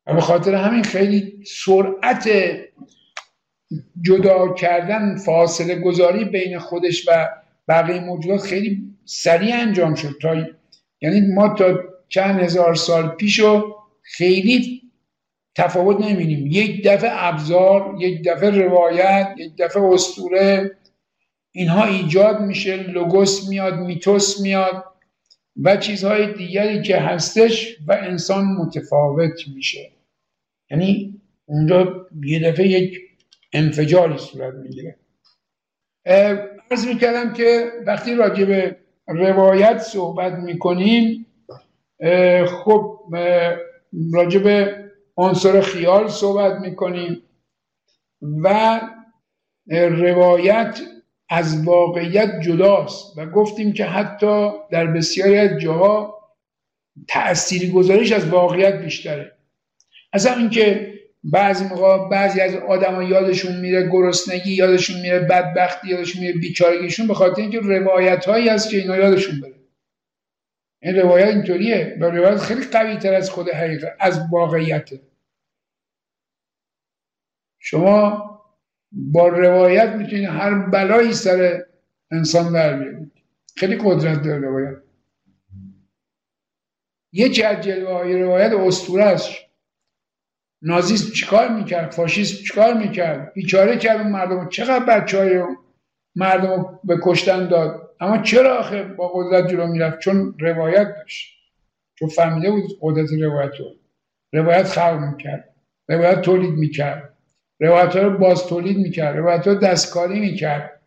و به خاطر همین خیلی سرعت جدا کردن فاصله گذاری بین خودش و بقیه موجودات خیلی سریع انجام شد. تا یعنی ما تا چند هزار سال پیش رو خیلی تفاوت نمی‌بینیم. یک دفعه ابزار یک دفعه روایت یک دفعه استوره اینها ایجاد میشه لوگوس میاد میتوس میاد و چیزهای دیگری که هستش و انسان متفاوت میشه. یعنی اونجا یه دفعه یک انفجاری صورت می‌گیره. ارز می‌کردم که وقتی راجع به روایت صحبت می‌کنیم خب راجع به عنصر خیال صحبت می‌کنیم و روایت از واقعیت جداست و گفتیم که حتی در بسیاری از جاها تأثیری گذاریش از واقعیت بیشتره. اصلا اینکه بعضی موقع بعضی از آدما یادشون میره گرسنگی یادشون میره بدبختی یادشون میره بیچارگیشون به خاطر اینکه روایت هایی هست که اینا یادشون بره. این روایت اینطوریه و روایت خیلی قوی تر از خود حقیقت از واقعیته. شما با روایت می‌تونید هر بلایی سر انسان در بیارید خیلی قدرت داره روایت. یکی از جلوه های روایت اسطوره است. نازیسم چیکار می‌کرد؟ فاشیسم چیکار می‌کرد؟ بیچاره کرد اون مردم چقدر بچه های مردم به کشتن داد؟ اما چرا آخه با قدرت جلو می‌رفت؟ چون روایت داشت. چون فهمیده بود قدرت روایت رو. روایت خلق می‌کرد. روایت تولید می‌کرد. روایت رو باز تولید می‌کرد روایت رو دستکاری می‌کرد.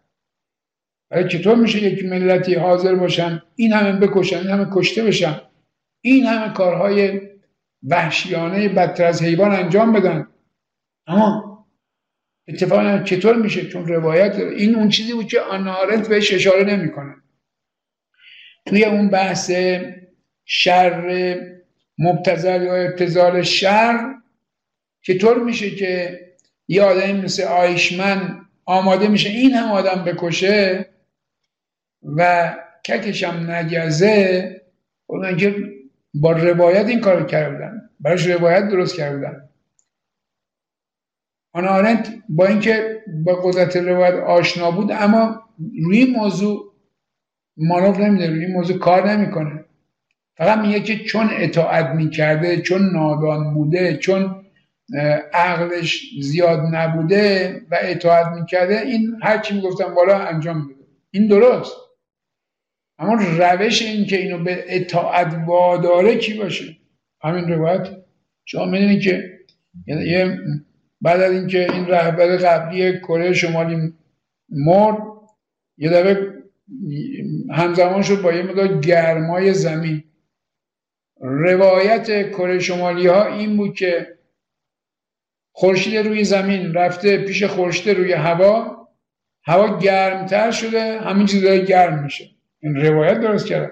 ولی چطور میشه یک ملتی حاضر باشن این همه بکشن این همه کشته بشن این همه کارهای وحشیانه بدتر از حیوان انجام بدن؟ اما اتفاقا چطور میشه؟ چون روایت این اون چیزی بود که آنارنت بهش اشاره نمی‌کنه. توی اون بحث شر مبتزل یا ابتزال شر چطور میشه که یه آدمی مثل آیشمن آماده میشه این هم آدم بکشه و ککشم نگزه اون که با روایت این کار کردن براش روایت درست کردن آن آرنت با اینکه با قدرت روایت آشنا بود اما روی موضوع مانوف نمیده روی موضوع کار نمی‌کنه. فقط میگه که چون اطاعت می‌کرده چون نادان بوده چون عقلش زیاد نبوده و اطاعت می‌کرده این هر چی می‌گفتم بالا انجام میده این درست. اما روش این که اینو به اطاعت واداره کی باشه؟ همین روایت شما می‌دونید که یه بعد از اینکه این رهبر قبلی کره شمالی مرد یه دفعه همزمان شد با یه مدار گرمای زمین. روایت کره شمالی ها این بود که خورشید روی زمین رفته پیش خورشید روی هوا هوا گرمتر شده همین چیز داره گرم میشه. این روایت درست کرده.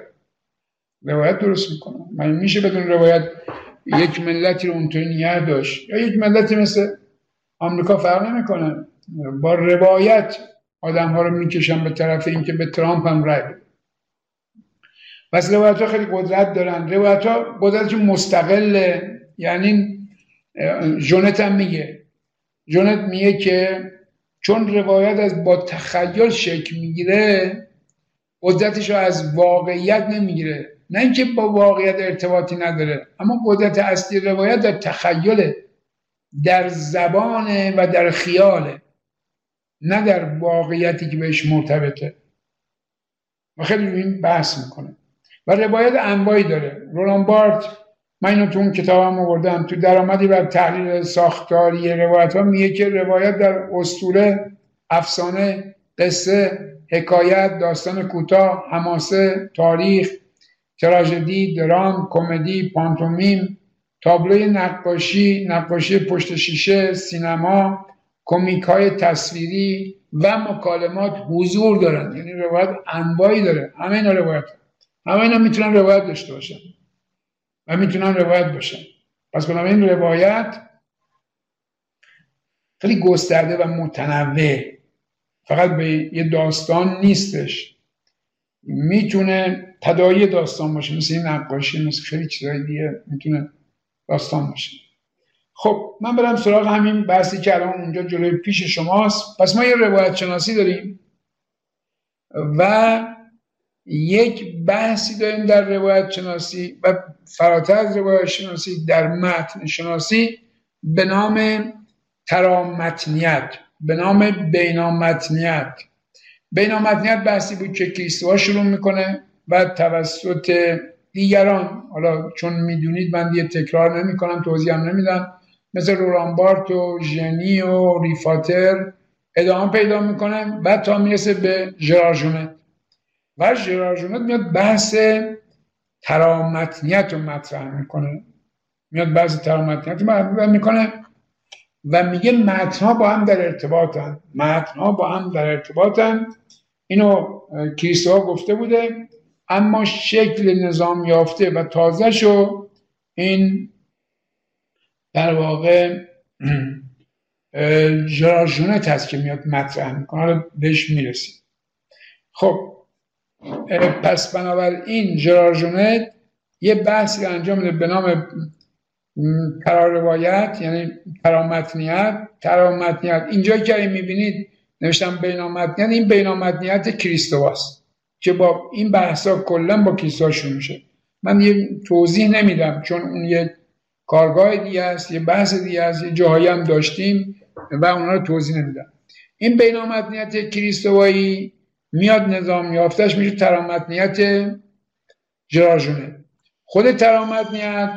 روایت درست می‌کنه. من میشه بدون روایت یک ملتی رو اونطوری نیه داشت. یا یک ملتی مثل آمریکا فرق نمی‌کنه. با روایت آدم ها رو می‌کشن به طرف اینکه به ترامپ هم رای پس روایت ها خیلی قدرت دارن. روایت ها قدرت مستقله. یعنی جونت هم میگه. جونت میگه که چون روایت از با تخیل شکل می‌گیره قدرتش رو از واقعیت نمی‌گیره. نه اینکه با واقعیت ارتباطی نداره اما قدرت اصلی روایت در تخیله در زبان و در خیاله نه در واقعیتی که بهش مرتبطه. و خیلی این بحث می‌کنه. و روایت انواعی داره. رولان بارت من اینو تو اون کتابم آوردم. تو درآمدی بر تحلیل ساختاری روایت ها میگه که روایت در اسطوره افسانه قصه حکایت داستان کوتاه حماسه تاریخ تراژدی درام کمدی پانتومیم تابلوی نقاشی نقاشی پشت شیشه سینما کمیک های تصویری و مکالمات حضور دارن یعنی روایت انواعی داره. همه اینا روایت همه اینا می‌تونن روایت داشته باشن. و می‌تونن روایت باشن پس این روایت خیلی گسترده و متنوع. فقط به یه داستان نیستش. می‌تونه تدایی داستان باشه مثل این نقاشی مثل خیلی چیزهای دیگه می‌تونه داستان باشه. خب من برم سراغ همین بحثی که الان اونجا جلوی پیش شماست. پس ما یه روایت شناسی داریم و یک بحثی داریم در روایت شناسی و فراتر از روایت شناسی در متن شناسی به نام ترامتنیت به نام بینامتنیت. بینامتنیت بحثی بود که کیستوا شروع می‌کنه و توسط دیگران حالا چون می‌دونید من دیگه تکرار نمی‌کنم توضیح هم نمیدم مثل رولان بارت و ژنی و ریفاتر ادامه پیدا می‌کنه بعد تا می‌رسه به ژرارژونت و ژرارژونت میاد بحث ترامتنیت رو مطرح می‌کنه. میاد بحث ترامتنیت رو مطرح می‌کنه و میگه متنها با هم در ارتباطن. متنها با هم در ارتباطن. اینو کریستوها گفته بوده. اما شکل نظام یافته و تازه شو این در واقع ژرارژونت هست که میاد مطرح می‌کنه. بهش می‌رسیم. خب پس بنابراین ژرارژونت یه بحثی انجام میده به نام روایت یعنی ترامتنیت ترامتنیت اینجا که می‌بینید نوشتم بینامتنیت این بینامتنیت کریستواست که با این بحثا کلا با کلیسا شروع میشه. من یه توضیح نمیدم چون اون یه کارگاه دیگه است یه بحث دیگه است یه جاهایی هم داشتیم و اونا رو توضیح نمیدم. این بینامتنیت کریستوایی میاد نظام یافتش میشه ترامتنیت جراجونه خود ترامتنیت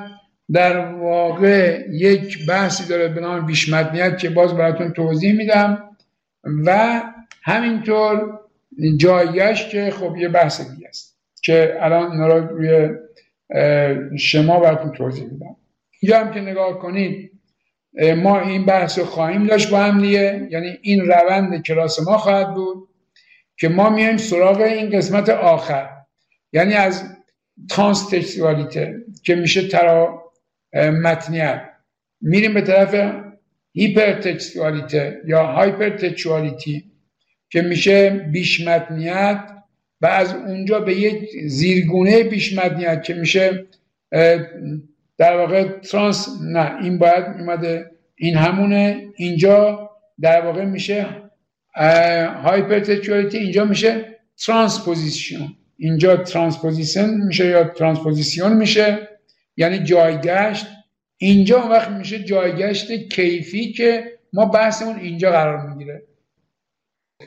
در واقع یک بحثی داره به نام بیشمتنیت که باز براتون توضیح میدم و همینطور جایگش که خب یه بحث دیگه است که الان اینا رو روی شما براتون توضیح میدم. اینجا هم که نگاه کنید ما این بحث رو خواهیم داشت با هم دیگه یعنی این روند کلاس ما خواهد بود. که ما میایم سراغ این قسمت آخر. یعنی از ترانستکسوالیته که میشه ترا متنیت. میریم به طرف hypertextualité یا hypertextuality که میشه بیشمتنیت و از اونجا به یک زیرگونه بیشمتنیت که میشه در واقع ترانس نه این باید اومده این همونه اینجا در واقع میشه hypertextuality اینجا میشه transposition اینجا transposition میشه یا transposition میشه. یعنی جایگشت. اینجا اون وقت میشه جایگشت کیفی که ما بحثمون اینجا قرار می‌گیره.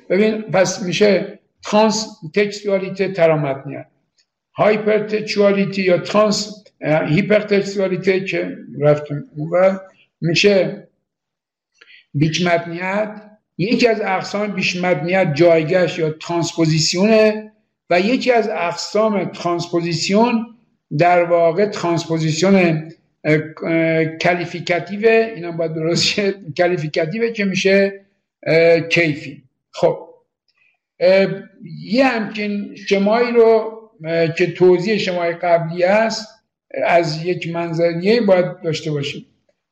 ببین پس میشه transtextualité ترامتنیت hypertextuality یا trans hypertextualité که رفتیم و میشه بیشمتنیت یکی از اقسام بیشمتنیت جایگشت یا transposition ه و یکی از اقسام transposition در واقع transposition qualificative اینا باید درست qualificative که میشه کیفی. خب یه همچین شمایی رو که توضیح شمای قبلی است از یک منظریه باید داشته باشیم.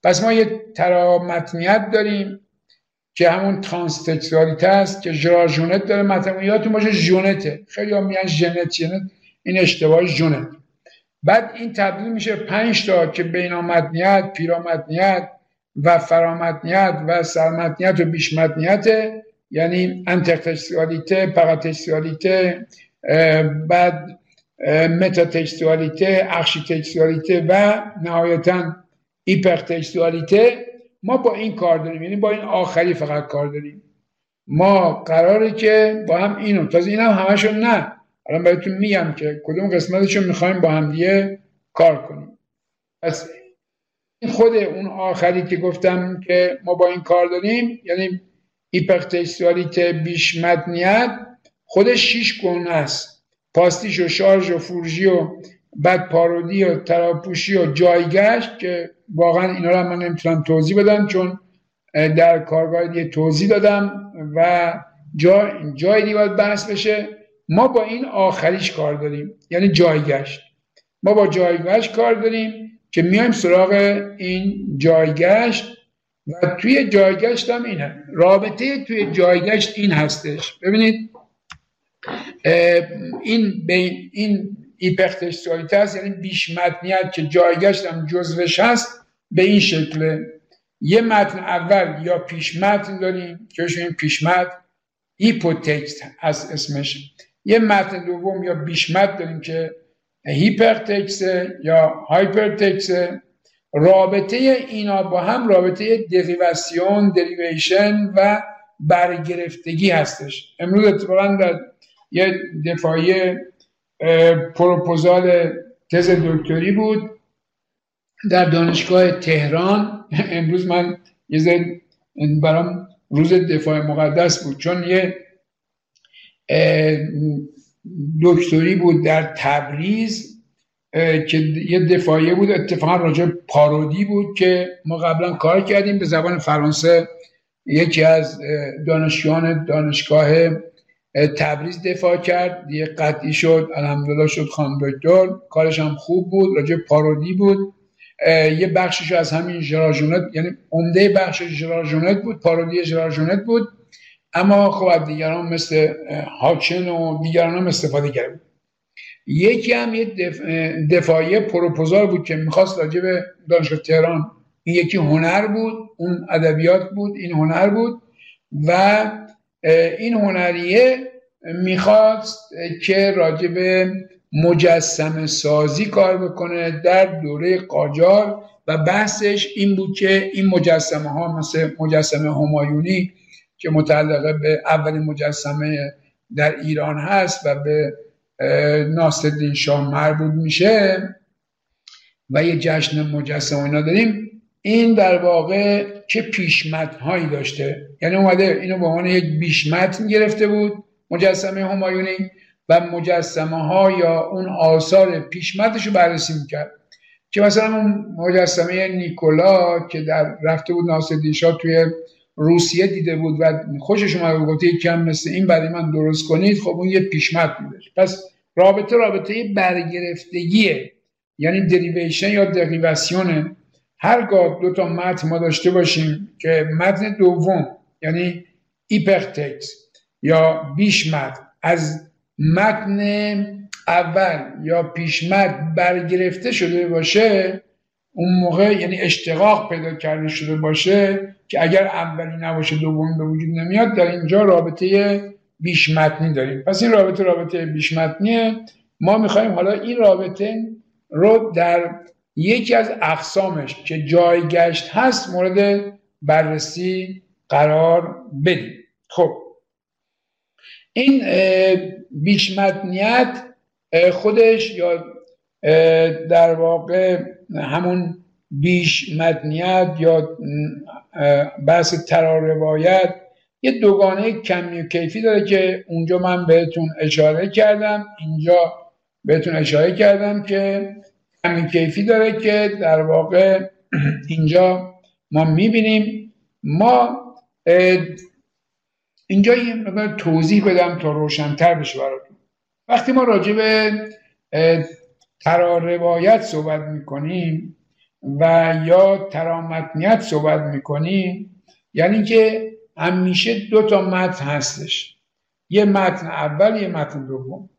پس ما یه ترامتنیت داریم. که همون transtextualité است که ژرار ژنت داره. مثلا باشه ژونته خیلی هم میگن ژنت ژنت این اشتباه ژونت بعد این تبدیل میشه پنج تا که بینامتنیت پیرامتنیت و فرامتنیت و سرمتنیت و بیشمتنیت یعنی انترتکسوالیته پراتکسوالیته بعد متاتکسوالیته اخشیتکسوالیته و نهایتا ایپرتکسوالیته ما با این کار داریم یعنی با این آخری فقط کار داریم. ما قراره که با هم اینو تازه اینم هم همشون نه. الان بهتون میگم که کدوم قسمتشون می‌خوایم با هم دیگه کار کنیم. پس این خود اون آخری که گفتم که ما با این کار داریم یعنی ایپرتکستوالیته بیش مدنیت خودش شیش گونه است. پاستیش و شارژ و فورژی و بعد پارودی و تراپوشی و جایگشت که واقعا اینا رو من نمی‌تونم توضیح بدم چون در کارگاه دیگه توضیح دادم و جا جای باید بحث بشه. ما با این آخریش کار داریم یعنی جایگشت. ما با جایگشت کار داریم که میایم سراغ این جایگشت و توی جایگشت هم اینه. رابطه توی جایگشت این هستش. ببینید این بین این ایپرتکستوالیته هست یعنی بیش متنیت که هم جزوش هست به این شکله. یه متن اول یا پیش متن داریم که این پیش متن از اسمش. یه متن دوم یا بیش متن داریم که hypertexte یا hypertext رابطه اینا با هم رابطه dérivation derivation و برگرفتگی هستش. امروز اتفاقا در یه دفاعی پروپوزال تز دکتری بود در دانشگاه تهران. امروز من یه برام روز دفاع مقدس بود. چون یه دکتری بود در تبریز که یه دفاعیه بود. اتفاقا راجع پارودی بود که ما قبلا کار کردیم به زبان فرانسه. یکی از دانشجویان دانشگاه تبریز دفاع کرد یه قطعی شد الحمدلله شد خان دکتر. کارش هم خوب بود راجع پارودی بود. یه بخشش از همین ژراژونت یعنی عمده بخش ژراژونت بود پارودی ژراژونت بود. اما خب دیگران مثل هاچن و دیگران هم استفاده کرد یکی هم یه دفاعی پروپوزال بود که می‌خواست راجع به دانشگاه تهران این یکی هنر بود اون ادبیات بود این هنر بود و این هنریه می‌خواست که راجع به مجسم سازی کار بکنه در دوره قاجار و بحثش این بود که این مجسمه ها مثل مجسمه همایونی که متعلقه به اولین مجسمه در ایران هست و به ناصرالدین شاه مربوط میشه و یه جشن مجسمه اینا داریم. این در واقع چه پیشمتن هایی داشته؟ یعنی اومده اینو به عنوان یک بیشمتن گرفته بود مجسمه همایونی و مجسمه ها یا اون آثار پیشمتش رو بررسی می‌کرد. که مثلا اون مجسمه نیکولا که در رفته بود ناصر توی روسیه دیده بود و خوشش اومد گفته کم مثل این برای من درست کنید خب اون یه پیشمت بوده پس رابطه رابطه برگرفتگیه یعنی derivation یا dérivation ه هرگاه دو تا متن ما داشته باشیم که متن دوم یعنی hypertexte یا بیش متن از متن اول یا پیش متن برگرفته شده باشه اون موقع یعنی اشتقاق پیدا کرده شده باشه که اگر اولی نباشه دومی به وجود نمیاد در اینجا رابطه بیش متنی داریم. پس این رابطه رابطه بیش متنیه ما می‌خوایم حالا این رابطه رو در یکی از اقسامش که جایگشت هست مورد بررسی قرار بدیم. خب این بیش متنیت خودش یا در واقع همون بیش مدنیت یا بحث ترا روایت یه دوگانه کمی و کیفی داره که اونجا من بهتون اشاره کردم اینجا بهتون اشاره کردم که کمی کیفی داره که در واقع اینجا ما می‌بینیم. ما اینجا یه مقدار توضیح بدم تا روشنتر بشه براتون. وقتی ما راجع به روایت صحبت می‌کنیم و یا ترامتنیت صحبت می‌کنیم یعنی که همیشه دو تا متن هستش. یه متن اول یه متن دوم.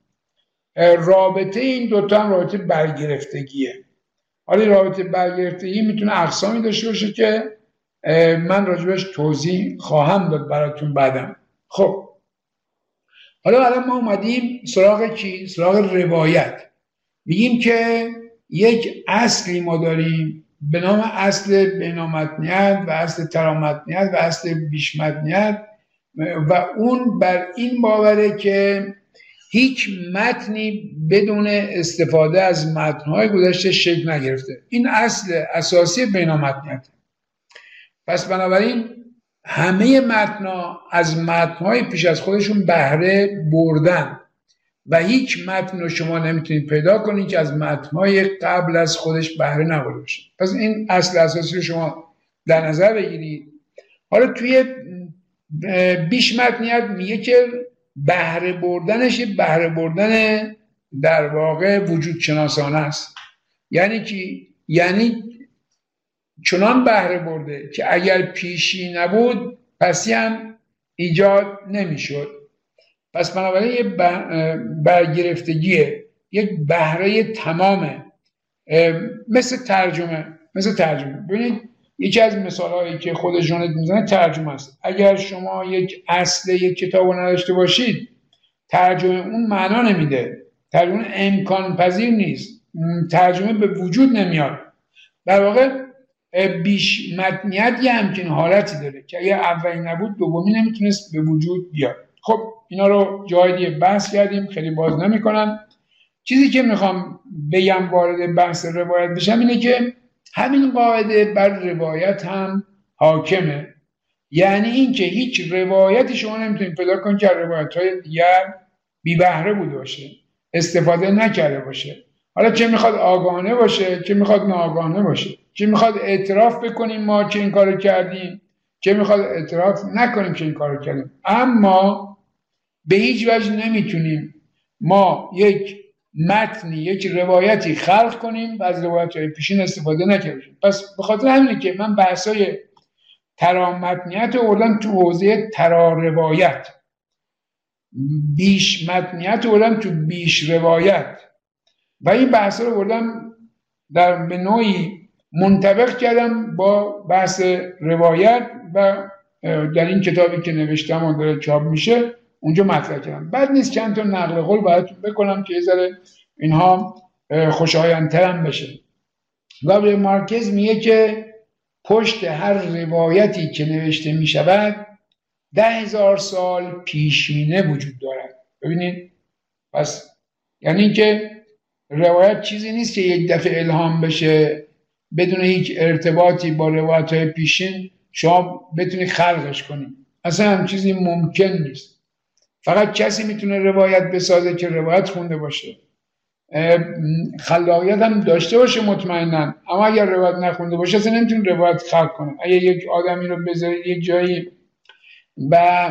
رابطه این دوتا هم رابطه برگرفتگیه. حالا رابطه برگرفتگی می‌تونه اقسامی داشته باشه که من راجبش توضیح خواهم داد براتون بعدم. خب. حالا الان ما اومدیم سراغ کی؟ سراغ روایت. میگیم که یک اصلی ما داریم به نام اصل بینامتنیت و اصل ترامتنیت و اصل بیشمتنیت و اون بر این باوره که هیچ متنی بدون استفاده از متنهای گذشته شکل نگرفته. این اصل اساسی بینامتنیت پس بنابراین همه متنا از متنهای پیش از خودشون بهره بردن و هیچ متن رو شما نمی‌تونید پیدا کنید که از متنهای قبل از خودش بهره نبرده باشه. پس این اصل اساسی رو شما در نظر بگیرید. حالا توی بیش متنیت میگه که بهره بردنش بهره بردن در واقع وجود شناسانه است. یعنی که یعنی چنان بهره برده که اگر پیشی نبود پسی هم ایجاد نمی‌شد. پس بنابراین یه برگرفتگیه یک بهره تمامه. مثل ترجمه مثل ترجمه. ببینید یکی از مثال هایی که خود جانت می‌زنه ترجمه است. اگر شما یک اصل یک کتاب رو نداشته باشید ترجمه اون معنا نمیده. ترجمه امکان پذیر نیست. ترجمه به وجود نمیاد. در واقع بیش متنیت یه همچین حالتی داره که اگر اولی نبود دومی نمی‌تونست به وجود بیاد. خب اینا رو جای دیگه بحث کردیم. خیلی باز نمی‌کنم. چیزی که می‌خوام بگم وارد بحث روایت بشم اینه که همین قاعده بر روایت هم حاکمه. یعنی اینکه هیچ روایتی شما نمی‌تونید پیدا کنید که روایت های دیگر بی بهره بوده باشه استفاده نکرده باشه. حالا چه می‌خواد آگاهانه باشه چه می‌خواد ناآگاهانه باشه. چه می‌خواد اعتراف بکنیم ما چه این کارو کردیم چه می‌خواد اعتراف نکنیم که این کارو کردیم. اما به هیچ وجه نمی‌تونیم ما یک متنی یک روایتی خلق کنیم و از روایت های پیشین استفاده نکردیم. پس به خاطر همینه که من بحثای ترامتنیت رو تو حوزه ترا روایت بیش متنیت رو تو بیش روایت. و این بحث رو بردم در به نوعی منطبق کردم با بحث روایت و در این کتابی که نوشتم و داره چاپ میشه اونجا مطرح کردم. بعد نیست چند تا نقل قول براتون بکنم که یه ذره اینها خوشایندتر هم بشه. به مارکز میگه که پشت هر روایتی که نوشته می‌شود ده هزار سال پیشینه وجود دارد. ببینید. پس یعنی اینکه روایت چیزی نیست که یک دفعه الهام بشه بدون هیچ ارتباطی با روایت های پیشین شما بتونید خلقش کنید. اصلا هم چیزی ممکن نیست. فقط کسی می‌تونه روایت بسازه که روایت خونده باشه. خلاقیت هم داشته باشه مطمئنا. اما اگر روایت نخونده باشه اصلا نمی‌تونه روایت خلق کنه. اگر یک آدمی رو بذارید یک جایی و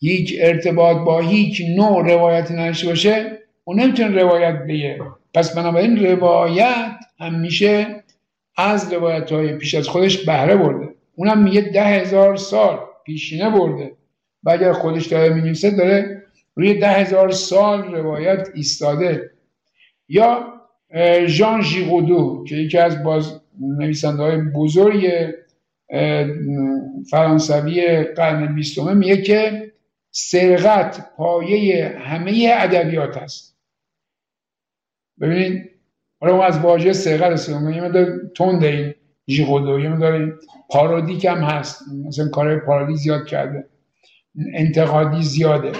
هیچ ارتباط با هیچ نوع روایتی نداشته باشه اون نمی‌تونه روایت بگه. پس بنابراین روایت همیشه از روایت های پیش از خودش بهره برده. اونم میگه ده هزار سال پیشینه برده. و اگر خودش داره می داره روی ده هزار سال روایت ایستاده. یا ژان ژیغودو که یکی از باز نویسنده های بزرگ فرانسوی قرن بیستمه میگه که سرقت پایه همه ادبیات است. ببینید حالا ما از واژه سرقت استفاده یه مقدار تند این ژیغودو یه مقدار پارودیک هم هست. مثلا کار پارودی زیاد کرده. انتقادی زیاده.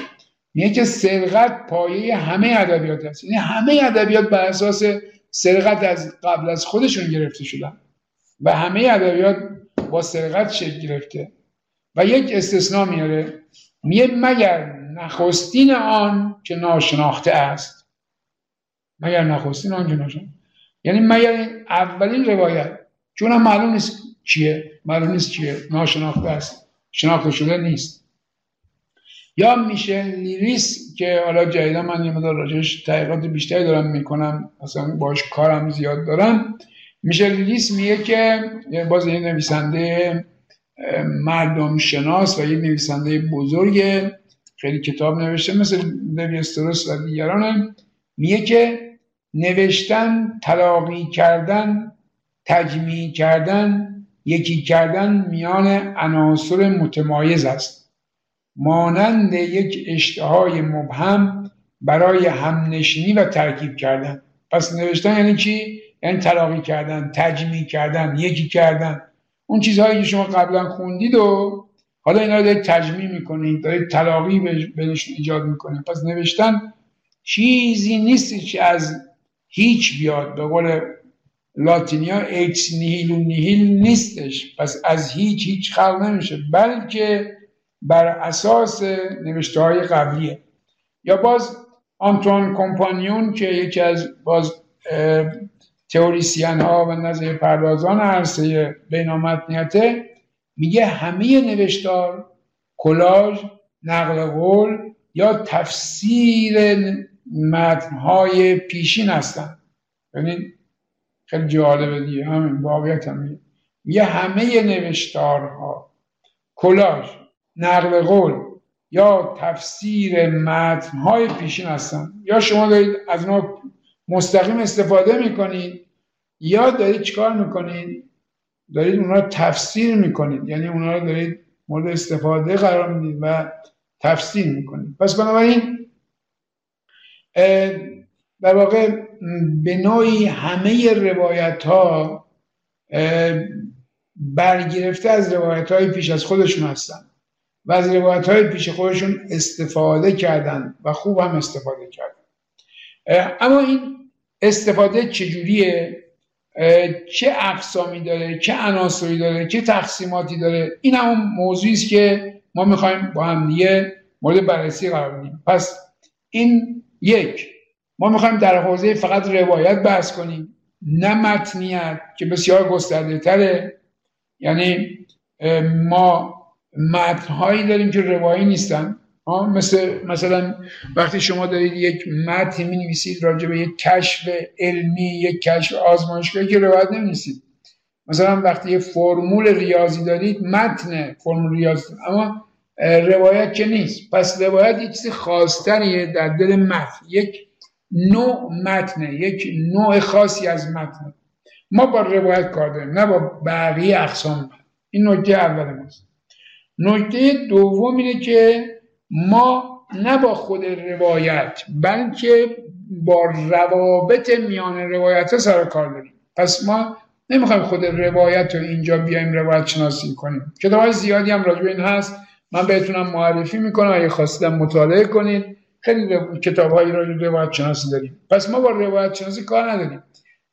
میگه که سرقت پایه همه ادبیات است. یعنی همه ادبیات بر اساس سرقت از قبل از خودشون گرفته شدن. و همه ادبیات با سرقت شکل گرفته. و یک استثناء میاره. میگه مگر نخستین آن که ناشناخته است. مگر نخستین آن که ناشناخته یعنی مگر اولین روایت چون معلوم نیست چیه معلوم نیست چیه ناشناخته است شناخته شده نیست. یا میشل لیریس که حالا جدیدا من یه مقدار راجعش تحقیقات بیشتری دارم می‌کنم اصلا باش کارم زیاد دارم. میشل لیریس میگه که باز یه نویسنده مردم شناس و یه نویسنده بزرگ خیلی کتاب نوشته مثل استروس و دیگران میگه که نوشتن تلاقی کردن تجمیع کردن یکی کردن میان عناصر متمایز است. مانند یک اشتهای مبهم برای همنشینی و ترکیب کردن. پس نوشتن یعنی چی؟ یعنی تلاقی کردن تجمیع کردن یکی کردن. اون چیزهایی که شما قبلا خوندید و حالا اینا رو دارید تجمیع می‌کنید دارید تلاقی بهشون ایجاد می‌کنید. پس نوشتن چیزی نیست که از هیچ بیاد. به قول لاتینیا ex nihilo nihil نیستش. پس از هیچ هیچ خلق نمیشه. بلکه بر اساس نوشته های قبلیه. یا باز آنتوان کمپانیون که یکی از باز تئوریسین ها و نظریه پردازان عرصه بینامتنیته میگه همه نوشتار کلاژ نقل قول یا تفسیر متنهای پیشین هستن یعنی خیلی جالبه دیگه همین واقعیت هم میگه همه نوشتارها کلاژ. نقل قول یا تفسیر متنهای پیشین هستن. یا شما دارید از اونها مستقیم استفاده می‌کنید یا دارید چیکار می‌کنید؟ دارید اونها تفسیر می‌کنید. یعنی اونها رو دارید مورد استفاده قرار می‌دید و تفسیر می‌کنید. پس بنابراین در واقع به نوعی همه روایت ها برگرفته از روایت های پیش از خودشون هستن. و از های پیش خودشون استفاده کردن و خوب هم استفاده کردن. اما این استفاده چجوریه؟ چه اقسامی داره؟ چه عناصری داره؟ چه تقسیماتی داره؟ این هم موضوعی است که ما می‌خوایم با هم دیگه مورد بررسی قرار بدیم. پس این یک ما می‌خوایم در حوزه فقط روایت بحث کنیم. نه متنیت که بسیار گسترده تره یعنی ما متنهایی داریم که روایی نیستن. مثل مثلا وقتی شما دارید یک متن می نویسید راجع به یک کشف علمی یک کشف آزمایشگاهی که روایت نمی‌نویسید. مثلا وقتی یک فرمول ریاضی دارید متن فرمول ریاضی اما روایت که نیست. پس روایت یک چیز خاصتریه در دل متن. یک نوع متنه یک نوع خاصی از متن ما با روایت کار داریم نه با بقیه اقسام. این نکته اول ماست. نکته دوم اینه که ما نه با خود روایت بلکه با روابط میان روایت سر کار داریم. پس ما نمی‌خوایم خود روایت رو اینجا بیایم روایت شناسی کنیم. کتاب های زیادی هم راجع این هست. من بهتونم معرفی می‌کنم. اگه خواستم مطالعه کنید. خیلی کتاب های روایت شناسی داریم. پس ما با روایت شناسی کار نداریم.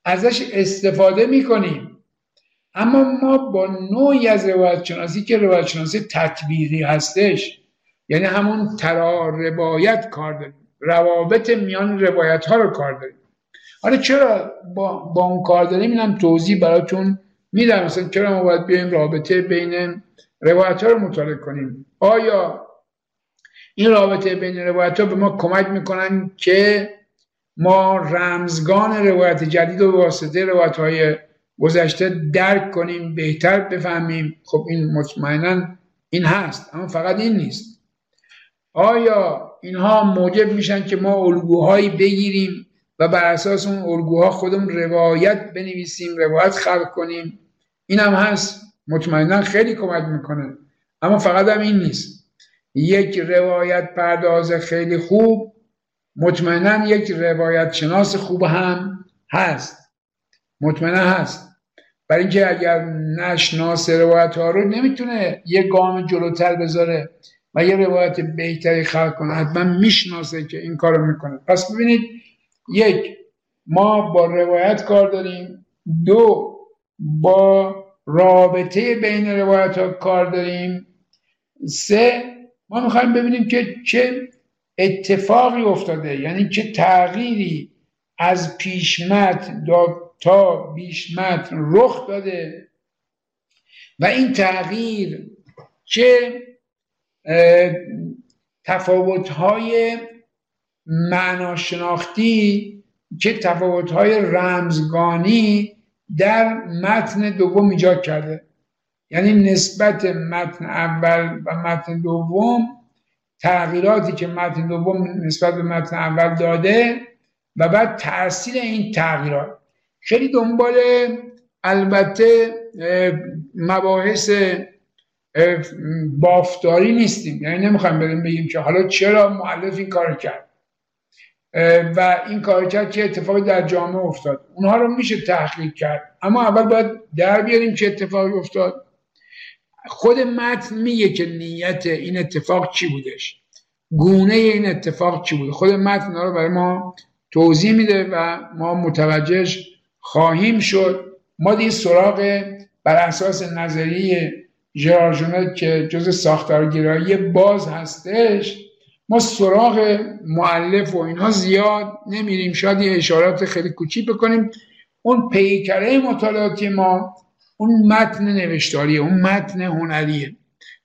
ازش استفاده می‌کنیم. اما ما با نوعی از روایت شناسی که روایت شناسی تطبیقی هستش یعنی همون ترا روایت کار داریم. روابط میان روایت ها رو کار داریم. حالا چرا با, با اون کار داریم؟ اینم توضیح براتون میدم. مثلا چرا ما باید بیایم رابطه بین روایت ها رو مطالعه کنیم؟ آیا این رابطه بین روایت ها به ما کمک می‌کنن که ما رمزگان روایت جدید و واسطه روایت های گذشته درک کنیم بهتر بفهمیم. خب این مطمئنا این هست اما فقط این نیست. آیا اینها موجب میشن که ما الگوهایی بگیریم و بر اساس اون الگوها خودمون روایت بنویسیم روایت خلق کنیم؟ این هم هست. مطمئنا خیلی کمک می‌کنه اما فقط هم این نیست. یک روایت پرداز خیلی خوب مطمئنا یک روایت شناس خوب هم هست. مطمئنا هست. برای اینکه اگر نشناس روایت ها رو نمی‌تونه یه گام جلوتر بذاره و یه روایت بهتری خلق کنه حتما می‌شناسه که این کارو می‌کنه. پس ببینید یک ما با روایت کار داریم. دو با رابطه بین روایت ها کار داریم. سه ما می‌خوایم ببینیم که چه اتفاقی افتاده یعنی چه تغییری از پیشمت تا بیشمت رخ داده. و این تغییر چه؟ تفاوت‌های معناشناختی چه تفاوت‌های رمزگانی در متن دوم ایجاد کرده. یعنی نسبت متن اول و متن دوم تغییراتی که متن دوم نسبت به متن اول داده و بعد تاثیر این تغییرات. خیلی دنبال البته مباحث بافتاری نیستیم. یعنی نمی‌خوایم بریم بگیم که حالا چرا معلف این کار کرد؟ و این کار کرد که اتفاقی در جامعه افتاد. اونها رو میشه تحقیق کرد. اما اول باید در بیاریم چه اتفاقی افتاد. خود متن میگه که نیت این اتفاق چی بودش؟ گونه این اتفاق چی بوده خود متن رو برای ما توضیح میده و ما متوجهش خواهیم شد. ما دیگه سراغ بر اساس نظریه ژرار که جز ساختارگرایی باز هستش ما سراغ معلف و اینها زیاد نمیریم. شاید یه اشارات خیلی کوچیک بکنیم. اون پیکره مطالعاتی ما اون متن نوشتاریه اون متن هنریه.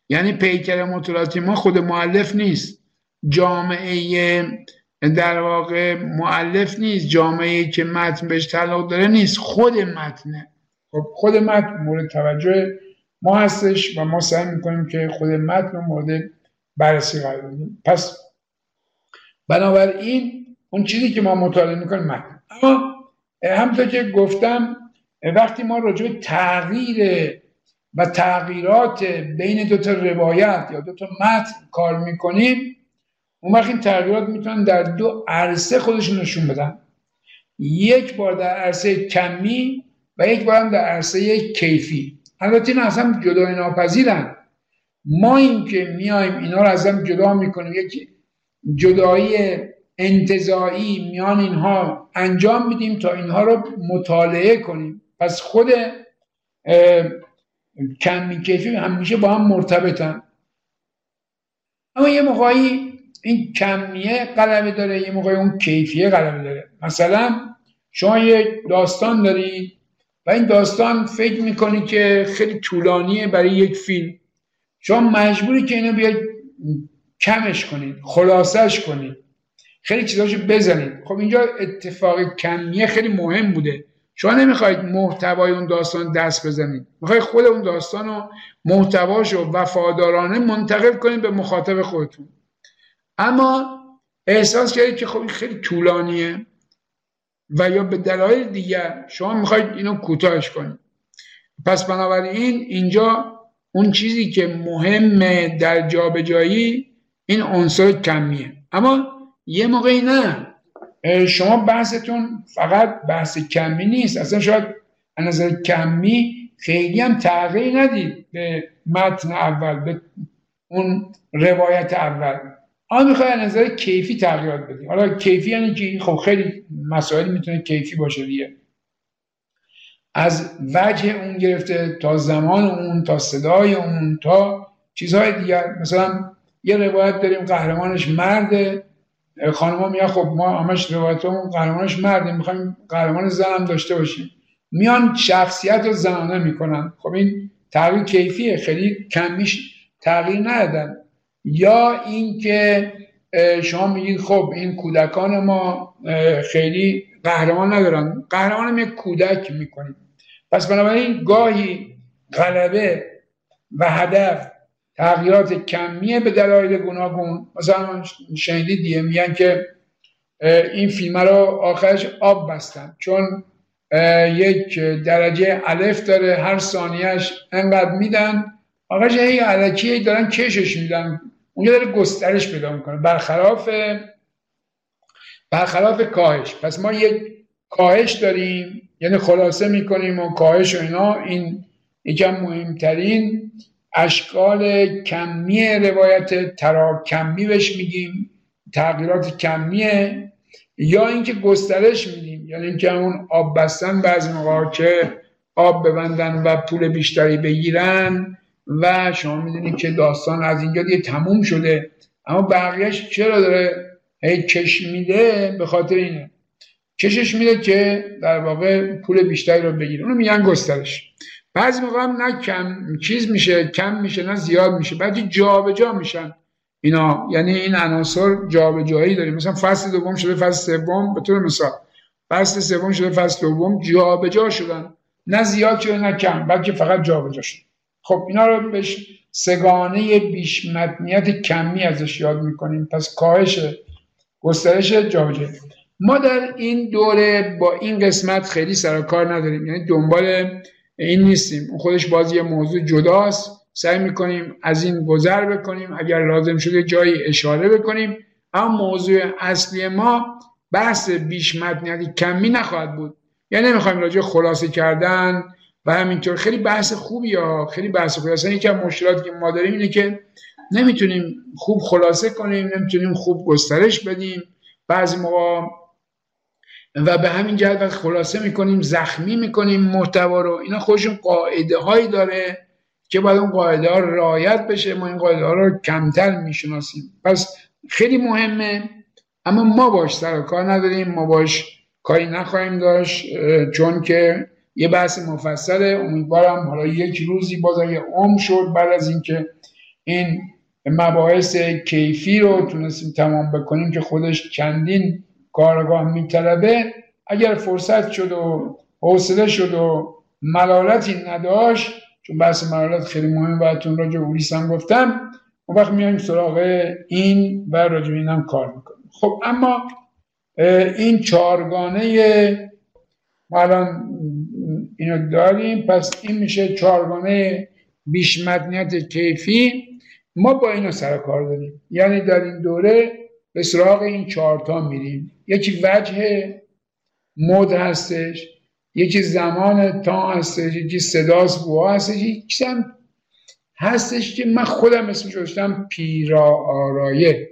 یعنی پیکره مطالعاتی ما خود معلف نیست. جامعه در واقع معلف نیست جامعه که متن بهش تعلق داره نیست خود متنه. خب خود متن مورد توجه ما هستش و ما سعی می‌کنیم که خود متن رو مورد بررسی قرار بدیم. پس بنابراین اون چیزی که ما مطالعه می‌کنیم متن. اما همونطور که گفتم وقتی ما راجع به تغییر و تغییرات بین دو تا روایت یا دو تا متن کار می‌کنیم اون وقت این تغییرات می‌تونن در دو عرصه خودشون نشون بدن. یک بار در عرصه کمی و یک بار در عرصه کیفی. البته این اصلا جدای ناپذیرن. ما این که میایم اینا رو از هم جدا می‌کنیم یک جدایی انتظایی میان اینها انجام میدیم تا اینها رو مطالعه کنیم. پس خود کمی کیفی همیشه با هم مرتبطن. اما یه موقعی این کمیه غلبه داره یه موقعی اون کیفیه غلبه داره. مثلا شما یه داستان دارید و این داستان فکر می‌کنی که خیلی طولانیه برای یک فیلم. شما مجبوری که اینو بیاید کمش کنید خلاصش کنید. خیلی چیزاشو بزنید. خب اینجا اتفاق کمیه خیلی مهم بوده. شما نمی‌خواید محتوای اون داستان دست بزنید. می‌خواید خود اون داستان رو محتواش رو وفادارانه منتقل کنید به مخاطب خودتون. اما احساس کردید که خب این خیلی طولانیه و یا به دلایل دیگر شما می‌خواید اینو کوتاهش کنید. پس بنابراین اینجا اون چیزی که مهمه در جابجایی این عنصر کمیه. اما یه موقعی نه. شما بحثتون فقط بحث کمی نیست. اصلا شاید از نظر کمی خیلی هم تغییر ندید به متن اول به اون روایت اول. آن می‌خوای نظر کیفی تغییرات بدی. حالا کیفی یعنی که خب خیلی مسائل می‌تونه کیفی باشه دیگه. از وجه اون گرفته تا زمان اون تا صدای اون تا چیزهای دیگر. مثلا یه روایت داریم قهرمانش مرده. خانمها میگن خب ما همش روایتمون قهرمانش مرده. می‌خوایم قهرمان زن داشته باشیم. میان شخصیت رو زنانه می‌کنن. خب این تغییر کیفیه. خیلی کمیش تغییر ندادن. یا اینکه شما میگید خب این کودکان ما خیلی قهرمان ندارن. قهرمان یک کودک می‌کنیم. پس بنابراین گاهی غلبه و هدف تغییرات کمیه به دلایل گوناگون. مثلا شنیدید دیگه میگن که این فیلم رو آخرش آب بستن. چون یک درجه الف داره هر ثانیهش انقدر میدن. آخرش هی علکی دارن کشش میدن. اونجا داره گسترش پیدا می‌کنه. برخلاف برخلاف کاهش. پس ما یک کاهش داریم یعنی خلاصه می‌کنیم و کاهش و اینا. این یکم مهمترین اشکال کمی روایت تراکمی بهش میگیم تغییرات کمیه. یا اینکه گسترش میدیم یعنی اینکه اون آب بستن بعضی موقع که آب ببندن و پول بیشتری بگیرن و شما می‌دونید که داستان از اینجا دیگه تموم شده. اما بقیهش چرا داره هی کش میده به خاطر اینه؟ کشش میده که در واقع پول بیشتری رو بگیره. اونو میگن گسترش. بعضی موقع هم نه کم چیز میشه کم میشه نه زیاد میشه بعضی جابجا میشن اینا. یعنی این عناصر جابجایی داریم. مثلا فصل دوم شده فصل سوم به طور مثال. فصل سوم شده فصل دوم جابجا شدن. نه زیاد شده نه کم بلکه فقط جابجا شد خب اینا رو بهش سگانه بیش کمی ازش یاد می‌کنیم. پس کاهش گسترش جابجایی. ما در این دوره با این قسمت خیلی سر کار نداریم. یعنی دنبال این نیستیم. اون خودش بازی یه موضوع جداست. سعی می‌کنیم از این گذر بکنیم. اگر لازم شده جایی اشاره بکنیم. اما موضوع اصلی ما بحث بیش متنیتی کمی نخواهد بود. یعنی نمی‌خوایم راجع خلاصه کردن و همینطور خیلی بحث خوبی یا خیلی بحث خوبی اصلا یکی از که ما داریم اینه که نمی‌تونیم خوب خلاصه کنیم نمی‌تونیم خوب گسترش بدیم. بعضی موقع و به همین جهت وقت خلاصه می‌کنیم زخمی می‌کنیم محتوا رو. اینا خودشون قاعده هایی داره که باید اون قاعده ها رعایت بشه. ما این قاعده ها رو کمتر می‌شناسیم. پس خیلی مهمه. اما ما باش سر کار نداریم. ما باش کاری نخواهیم داشت چون که یه بحث مفصله. امیدوارم حالا یک روزی باز یه عمر شد بعد از اینکه این مباحث کیفی رو تونستیم تمام بکنیم که خودش چندین کارگاه میطلبه اگر فرصت شد و حوصله شد و ملالتی نداشت چون بحث ملالت خیلی مهم براتون راجع اولیس هم گفتم اون وقت میایم سراغ این و راجع این هم کار می‌کنیم. خب اما این چارگانه ما الان اینو داریم. پس این میشه چارگانه بیش مدنیت کیفی. ما با اینو سر کار داریم. یعنی در این دوره به سراغ این چهارتا میریم. یکی وجه مد هستش یکی زمان تا هستش یکی صداس بوا هستش. یکی هم هستش که من خودم اسمش گذاشتم پیرا آرایه.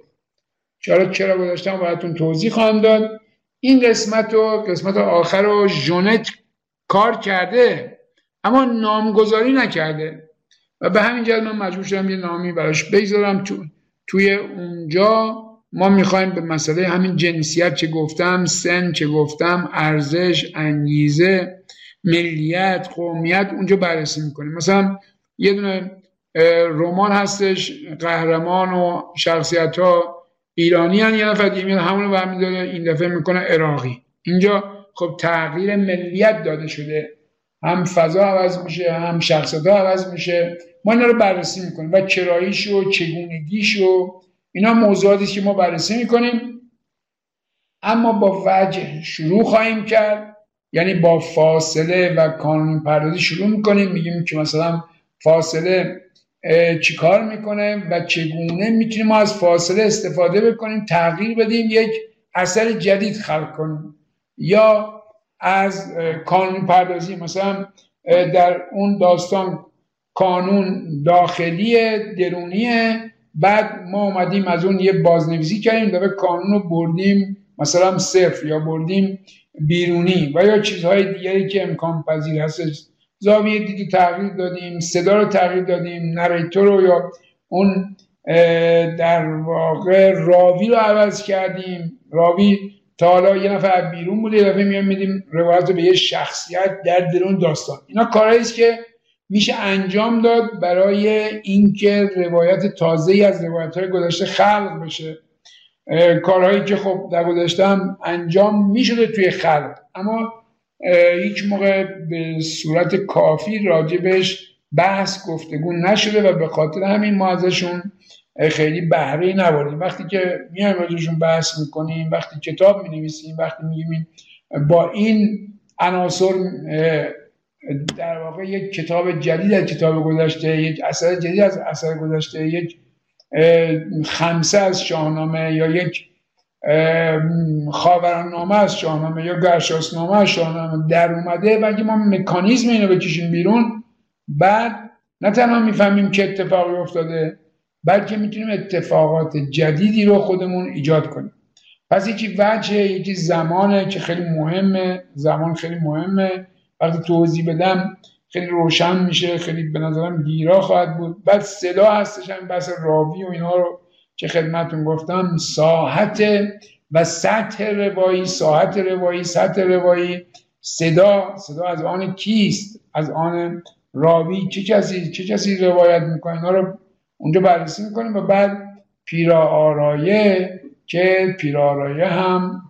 چرا چرا گذاشتم؟ براتون توضیح خواهم داد. این قسمت و قسمت آخر رو ژونت کار کرده اما نامگذاری نکرده. و به همین جهت من مجبور شدم یه نامی براش بگذارم. تو توی اونجا ما می‌خوایم به مسئله همین جنسیت چه گفتم سن چه گفتم ارزش انگیزه ملیت قومیت اونجا بررسی می‌کنیم. مثلا یه دونه رمان هستش قهرمان و شخصیت ها ایرانی هن. یه نفر دیگه همونو برمیداره این دفعه می‌کنه عراقی. اینجا خب تغییر ملیت داده شده. هم فضا عوض میشه هم شخصیت عوض میشه. ما اینا رو بررسی می‌کنیم. و چراییش و چگونگیش و اینا موضوعاتی که ما بررسی می‌کنیم. اما با وجه شروع خواهیم کرد. یعنی با فاصله و کانون پردازی شروع می‌کنیم. میگیم که مثلا فاصله چیکار می‌کنه و چگونه می‌تونیم ما از فاصله استفاده بکنیم تغییر بدیم یک اثر جدید خلق کنیم. یا از کانون پردازی مثلا در اون داستان کانون داخلی درونیه بعد ما اومدیم از اون یه بازنویسی کردیم داره کانون رو بردیم مثلا صفر یا بردیم بیرونی و یا چیزهای دیگری که امکان پذیر هست زاویه دیدی تغییر دادیم صدا رو تغییر دادیم نریتور رو یا اون در واقع راوی رو عوض کردیم. راوی تا حالا یه نفر بیرون بوده یه میام میدیم روایت رو به یه شخصیت در درون داستان. اینا کارهایی است که میشه انجام داد برای اینکه روایت تازه ای از روایت های گذشته خلق بشه. کارهایی که خب در گذشته هم انجام می‌شده توی خلق. اما هیچ موقع به صورت کافی راجبش بحث گفتگو نشده و به خاطر همین ما ازشون خیلی بهره نبردیم وقتی که میایم راجبشون بحث می‌کنیم وقتی کتاب می‌نویسیم وقتی میگیم با این عناصر در واقع یک کتاب جدید از کتاب گذشته یک اثر جدید از اثر گذشته یک خمسه از شاهنامه یا یک خاوران از شاهنامه یا گرشاس نامه از شاهنامه در اومده و اگه ما مکانیزم اینو بکشیم بیرون بعد نه تنها می‌فهمیم که اتفاقی افتاده بلکه می‌تونیم اتفاقات جدیدی رو خودمون ایجاد کنیم. پس یکی وجه یکی زمانه که خیلی مهمه. زمان خیلی مهمه. وقتی توضیح بدم خیلی روشن میشه. خیلی به نظرم گیرا خواهد بود. بعد صدا هستش هم بس راوی و اینها رو که خدمتون گفتم. ساحت و سطح روایی ساحت روایی سطح روایی. صدا صدا از آن کیست؟ از آن راوی. چه کسی چه کسی روایت می‌کنه؟ اینا رو اونجا بررسی می‌کنیم و بعد پیرا آرایه که پیرا آرایه هم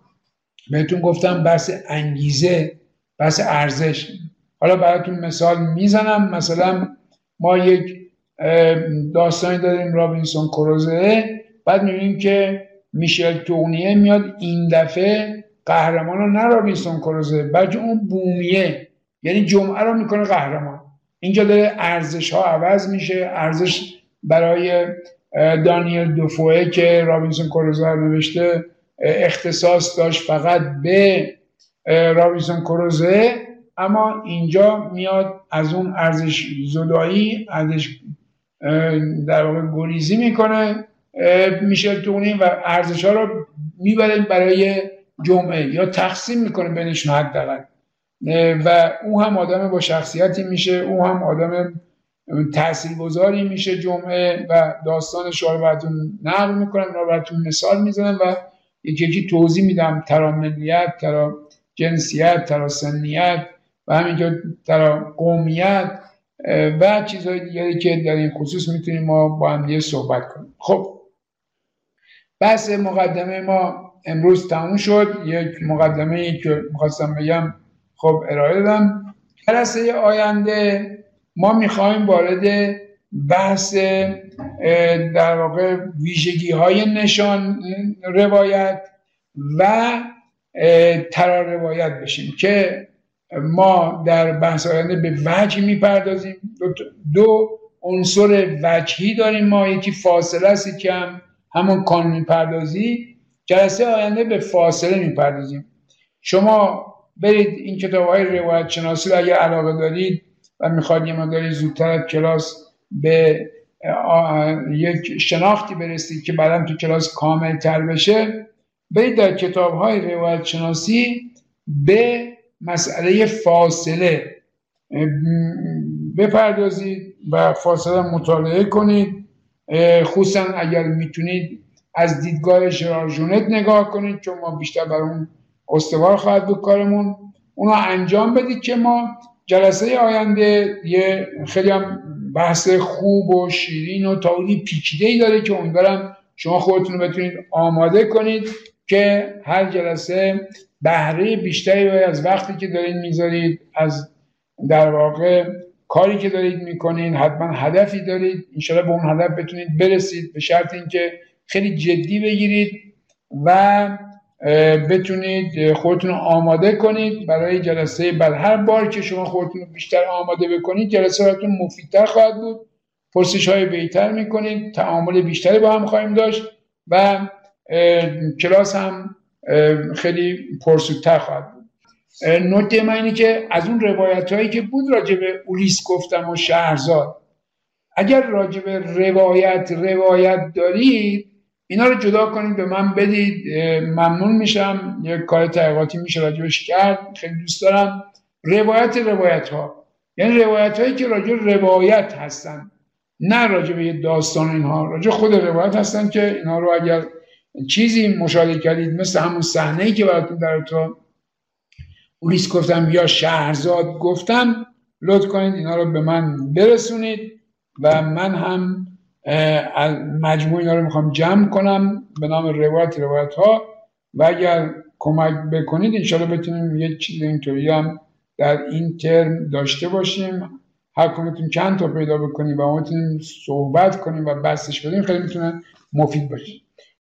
بهتون گفتم بحث انگیزه بحث ارزش. حالا براتون مثال می‌زنم. مثلا ما یک داستانی داریم رابینسون کروزه. بعد می‌بینیم که میشل تونیه میاد این دفعه قهرمان رو نه رابینسون کروزه بلکه اون بومیه. یعنی جمعه رو می‌کنه قهرمان. اینجا داره ارزش ها عوض میشه ارزش برای دانیل دوفوه که رابینسون کروزه رو نوشته اختصاص داشت فقط به رابینسون کروزه اما اینجا میاد از اون ارزش زدایی ارزش در واقع گریزی می‌کنه میشل تونی و ارزش ها رو می‌بره برای جمعه یا تقسیم می‌کنه بینشون حداقل. و او هم آدم با شخصیتی میشه او هم آدم تاثیرگذاری میشه جمعه و داستانش رو براتون نقل می‌کنم رو براتون مثال می‌زنم و یکی یکی توضیح میدم. ترا ملیت ترا جنسیت ترا سنیت و همینجا ترا قومیت و چیزهای دیگری که در این خصوص می‌تونیم ما با هم صحبت کنیم. خب بحث مقدمه ما امروز تموم شد. یک مقدمه ای که می‌خواستم بگم خب ارائه دادم. جلسه آینده ما می‌خوایم وارد بحث در واقع ویژگی های نشان روایت و ترا روایت بشیم که ما در بحث آینده به وجه می‌پردازیم. دو, عنصر وجهی داریم ما. یکی فاصله است که هم همون کانونی پردازی جلسه آینده به فاصله می‌پردازیم. شما برید این کتاب های روایت شناسی رو اگر علاقه دارید و می‌خواد یه مقداری زودتر کلاس به یک شناختی برسید که بعدا تو کلاس کامل تر بشه. برید در کتاب های روایت شناسی به مسئله فاصله. بپردازید و فاصله مطالعه کنید. خصوصا اگر می‌تونید از دیدگاه شرارجونت نگاه کنید چون ما بیشتر بر اون استوار خواهد بود کارمون. اونو انجام بدید که ما جلسه آینده یه خیلی هم بحث خوب و شیرین و تعالی پیچیده ای داره که امیدوارم شما خودتون رو بتونید آماده کنید که هر جلسه بهره بیشتری از وقتی که دارید می‌ذارید از در واقع کاری که دارید می‌کنین حتما هدفی دارید انشاءالله به اون هدف بتونید برسید به شرط اینکه خیلی جدی بگیرید و بتونید خودتون آماده کنید برای جلسه بعد. هر بار که شما خودتون بیشتر آماده بکنید جلسه براتون مفیدتر خواهد بود. پرسش های بهتر می‌کنید. تعامل بیشتری با هم خواهیم داشت و کلاس هم خیلی پرسودتر خواهد بود. نکته من اینه که از اون روایت هایی که بود راجع به اولیس گفتم و شهرزاد اگر راجع به روایت روایت دارید اینا رو جدا کنید به من بدید. ممنون میشم. یک کار تحقیقاتی میشه راجبش کرد. خیلی دوست دارم. روایت روایت ها یعنی روایت هایی که راجع روایت هستن نه راجع به داستان اینها. راجع خود روایت هستن که اینا رو اگر چیزی مشاهده کردید مثل همون صحنه ای که براتون در تو اولیس گفتم یا شهرزاد گفتم لطف کنید اینا رو به من برسونید و من هم مجموع اینا رو می‌خوام جمع کنم به نام روایت روایت ها و اگر کمک بکنید انشاءالله بتونیم یه چیز اینطوری هم در این ترم داشته باشیم. هر کمتون چند تا پیدا بکنیم و ما صحبت کنیم و بستش بدیم خیلی می‌تونه مفید باشه.